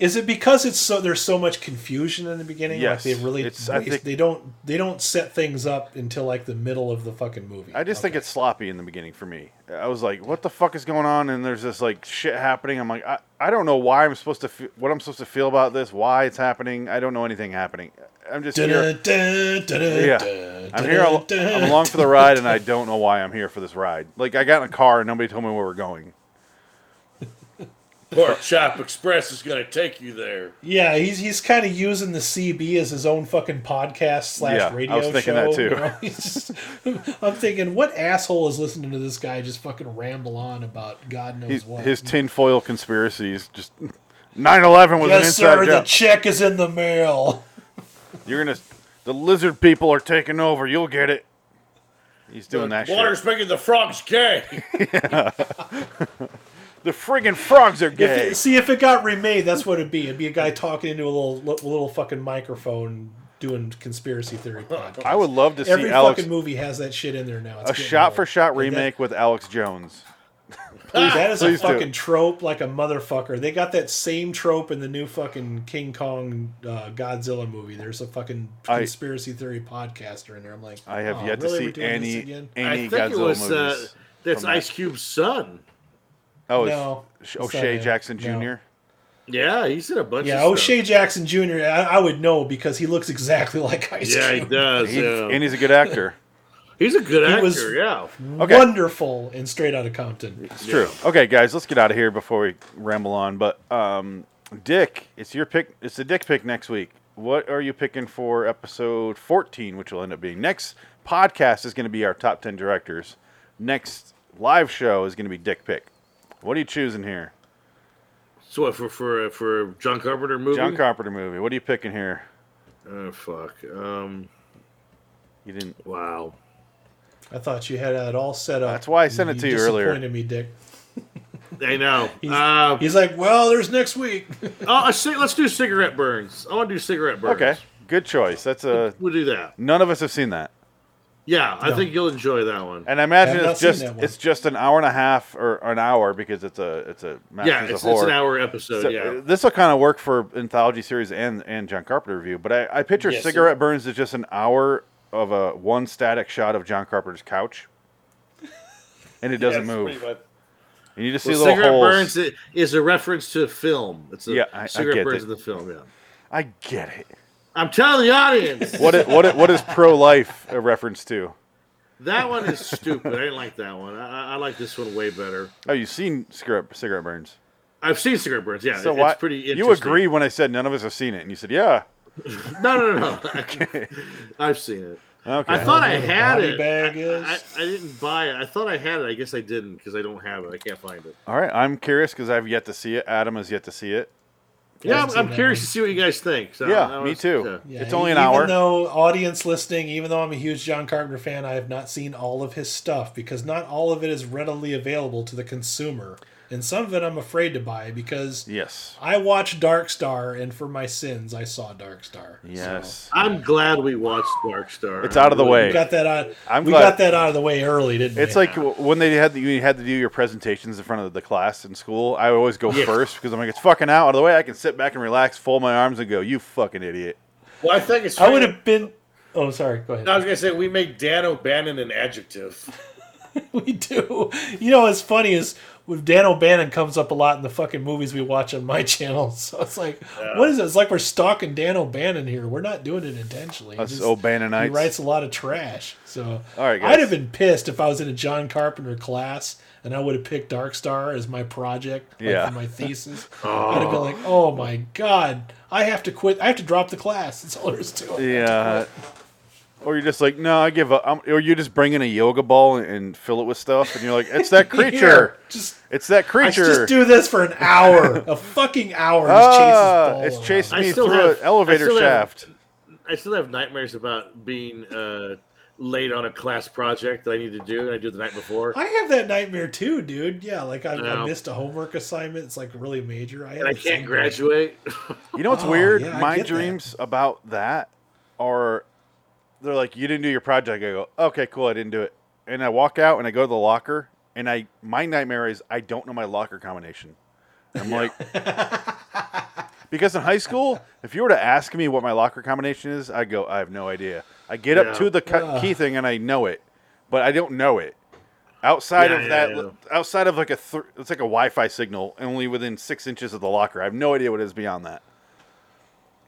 Is it because it's so there's so much confusion in the beginning? Yes. like they really It's- waste- think- they don't they don't set things up until like the middle of the fucking movie. I just think it's sloppy in the beginning for me. I was like, "What the fuck is going on?" And there's this like shit happening. I'm like, I, I don't know why I'm supposed to fe- what I'm supposed to feel about this. Why it's happening? I don't know anything happening. I'm just here. Dun-dun, dun-dun, Yeah, I'm here. al- I'm along for the ride, and I don't know why I'm here for this ride. Like I got in a car and nobody told me where we're going. Pork Chop Express is going to take you there. Yeah, he's he's kind of using the CB as his own fucking podcast slash Yeah, I radio was thinking show. that too. you know? Just- I'm thinking, what asshole is listening to this guy just fucking ramble on about God knows He's, what? his tinfoil conspiracies just 9/11 was an inside sir. The check is in the mail. You're gonna, the lizard people are taking over. You'll get it. He's doing that Water's shit. making the frogs gay. The friggin' frogs are If gay. it, see, if it got remade, that's what it'd be. It'd be a guy talking into a little little fucking microphone doing conspiracy theory podcast. I would love to see Every Alex fucking movie has that shit in there now. It's a getting shot-for-shot Like that- remake with Alex Jones. Please, That is a Please do. fucking trope like a motherfucker. They got that same trope in the new fucking King Kong uh, Godzilla movie. There's a fucking I- conspiracy theory podcaster in there. I'm like, I have oh, yet really? to see doing this any? I any think it Godzilla was uh, movies. that's. Ice Cube's son. Oh, it's No, Sh- it's O'Shea him. Jackson No. Jr. Yeah, he's in a bunch of shows. Yeah, of O'Shea Jackson Jr. I, I would know because he looks exactly like Ice stuff. Yeah, he does. He- yeah. and he's a good actor. he's a good He actor. was- yeah. Okay. Wonderful and Straight Out of Compton. It's true. Okay, guys, let's get out of here before we ramble on. But um, Dick, it's your pick. It's the Dick pick next week. What are you picking for episode 14, which will end up being next podcast is going to be our top 10 directors. Next live show is going to be Dick pick. What are you choosing here? So what for for for John Carpenter movie? John Carpenter movie. What are you picking here? Oh fuck. Um. You didn't. Wow. I thought you had it all set up. That's why I sent it to you earlier. Disappointed me, Dick. I know. He's, uh, he's like, well, there's next week. oh, let's do cigarette burns. I want to do cigarette burns. Okay, good choice. That's a. We'll do that. None of us have seen that, Yeah, I No. think you'll enjoy that one. and I imagine Have not it's seen just that one. it's just an hour and a half or an hour because it's a it's a Masters yeah, of it's, Horror. it's an hour episode. So, yeah. This will kind of work for anthology series and and John Carpenter review, but I, I picture Yes, Cigarette it- Burns as just an hour of a one static shot of John Carpenter's couch, and it doesn't Yeah, it's move. pretty much- And you just see Well, little cigarette holes. burns i- is a reference to a film. It's a Yeah, I- I cigarette get burns it. in the film. Yeah. I get it. I'm telling the audience. What it, what it, what is pro life a reference to? That one is stupid. I didn't like that one. I, I- I like this one way better. Oh, you've seen cigarette cigarette burns. I've seen cigarette burns. Yeah, So it- why it's pretty. you agree when I said none of us have seen it, and you said yeah. No, no, no. no. I've seen it. Okay. I thought I where the had it. bag I. I, I didn't buy it. I thought I had it. I guess I didn't because I don't have it. I can't find it. All right, I'm curious because I've yet to see it. Adam has yet to see it. Yeah, I'm, I'm curious one. to see what you guys think. So Yeah, I me too. yeah. Yeah, It's only an even hour. though audience listening, even though I'm a huge John Carpenter fan, I have not seen all of his stuff because not all of it is readily available to the consumer. And some of it I'm afraid to buy because Yes. I watched Dark Star, and for my sins, I saw Dark Star. Yes. I'm glad we watched Dark Star. It's out of the So way. we got that out. I'm we glad- got that out of the way early, didn't we? It's like when they had the, you had to do your presentations in front of the class in school. I always go Yes. first because I'm like, it's fucking out, out of the way. I can sit back and relax, fold my arms, and go, "You fucking idiot." Well, I think it's. I would have been. Oh, sorry. Go ahead. I was gonna say we make Dan O'Bannon an adjective. We do. You know, what's funny is with Dan O'Bannon comes up a lot in the fucking movies we watch on my channel. So it's like, what is it? It's like we're stalking Dan O'Bannon here. We're not doing it intentionally. He Us just- O'Bannonites. He writes a lot of trash. So All right, guys. I'd have been pissed if I was in a John Carpenter class and I would have picked Dark Star as my project, like Yeah. for my thesis. I'd have been like, oh my god, I have to quit. I have to drop the class. That's all there is to it. I to Yeah. Quit. Or you're just like, no, I give up. I'm, or you just bring in a yoga ball and, and fill it with stuff, and you're like, it's that creature. Here, just It's that I creature. just do this for an hour, a fucking hour. Just ball it's around. chasing I me through have- an elevator I still have- shaft. I still have nightmares about being uh, late on a class project that I need to do, and I do it the night before. I have that nightmare too, dude. Yeah, like I, I No. missed a homework assignment. It's like really major. I, I can't graduate. You know what's Oh, weird? yeah, My get that. dreams about that are they're like, you didn't do your project. I go, okay, cool, I didn't do it. And I walk out and I go to the locker, and I my nightmare is I don't know my locker combination. I'm like, because in high school, if you were to ask me what my locker combination is, I go, I have no idea. I get Yeah. up to the cu- Ugh. key thing and I know it, but I don't know it. Outside Yeah, of yeah, that, yeah. outside of like a, th- it's like a Wi-Fi signal, only within six inches of the locker. I have no idea what it is beyond that.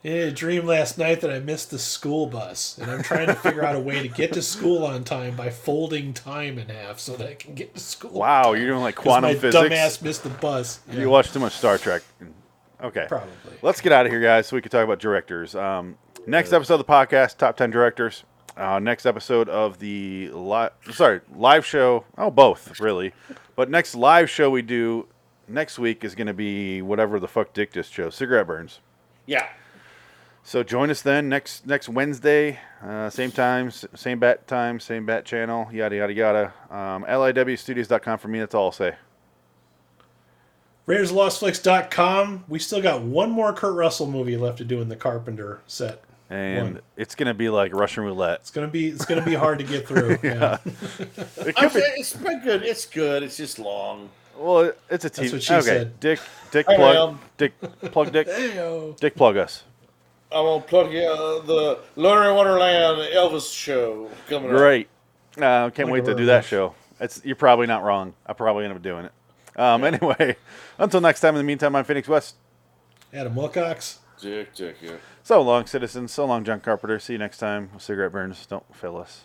I had a dream last night that I missed the school bus, and I'm trying to figure out a way to get to school on time by folding time in half so that I can get to school. Wow, you're doing like quantum my physics. dumbass missed the bus. You watch too much Star Trek. Okay. Probably. Let's get out of here, guys, so we can talk about directors. Um, next episode of the podcast, top ten directors. Uh, next episode of the live, sorry, live show. Oh, both really. But next live show we do next week is going to be whatever the fuck Dick just chose, cigarette burns. Yeah. So join us then next next Wednesday, uh, same time, same bat time, same bat channel, yada yada yada. Um, LIWstudios.com for me. That's all I'll say. RaidersLostFlix.com. We still got one more Kurt Russell movie left to do in the Carpenter set. And One. it's gonna be like Russian roulette. It's gonna be it's gonna be hard to get through. yeah. It could be, think it's been good. It's good. It's just long. well, it's a TV. what she okay, said. Dick, Dick plug. Dick plug, Dick, Heyo. Dick plug us. I'm gonna plug you uh, the Learner in Wonderland Elvis show coming up. Great. Uh, can't Like wait to do that bush. show. It's you're probably not wrong. I probably end up doing it. Um, anyway, until next time. In the meantime, I'm Phoenix West. Adam Wilcox. Dick, dick, yeah. So long, citizens. So long, John Carpenter. See you next time. Cigarette burns don't fail us.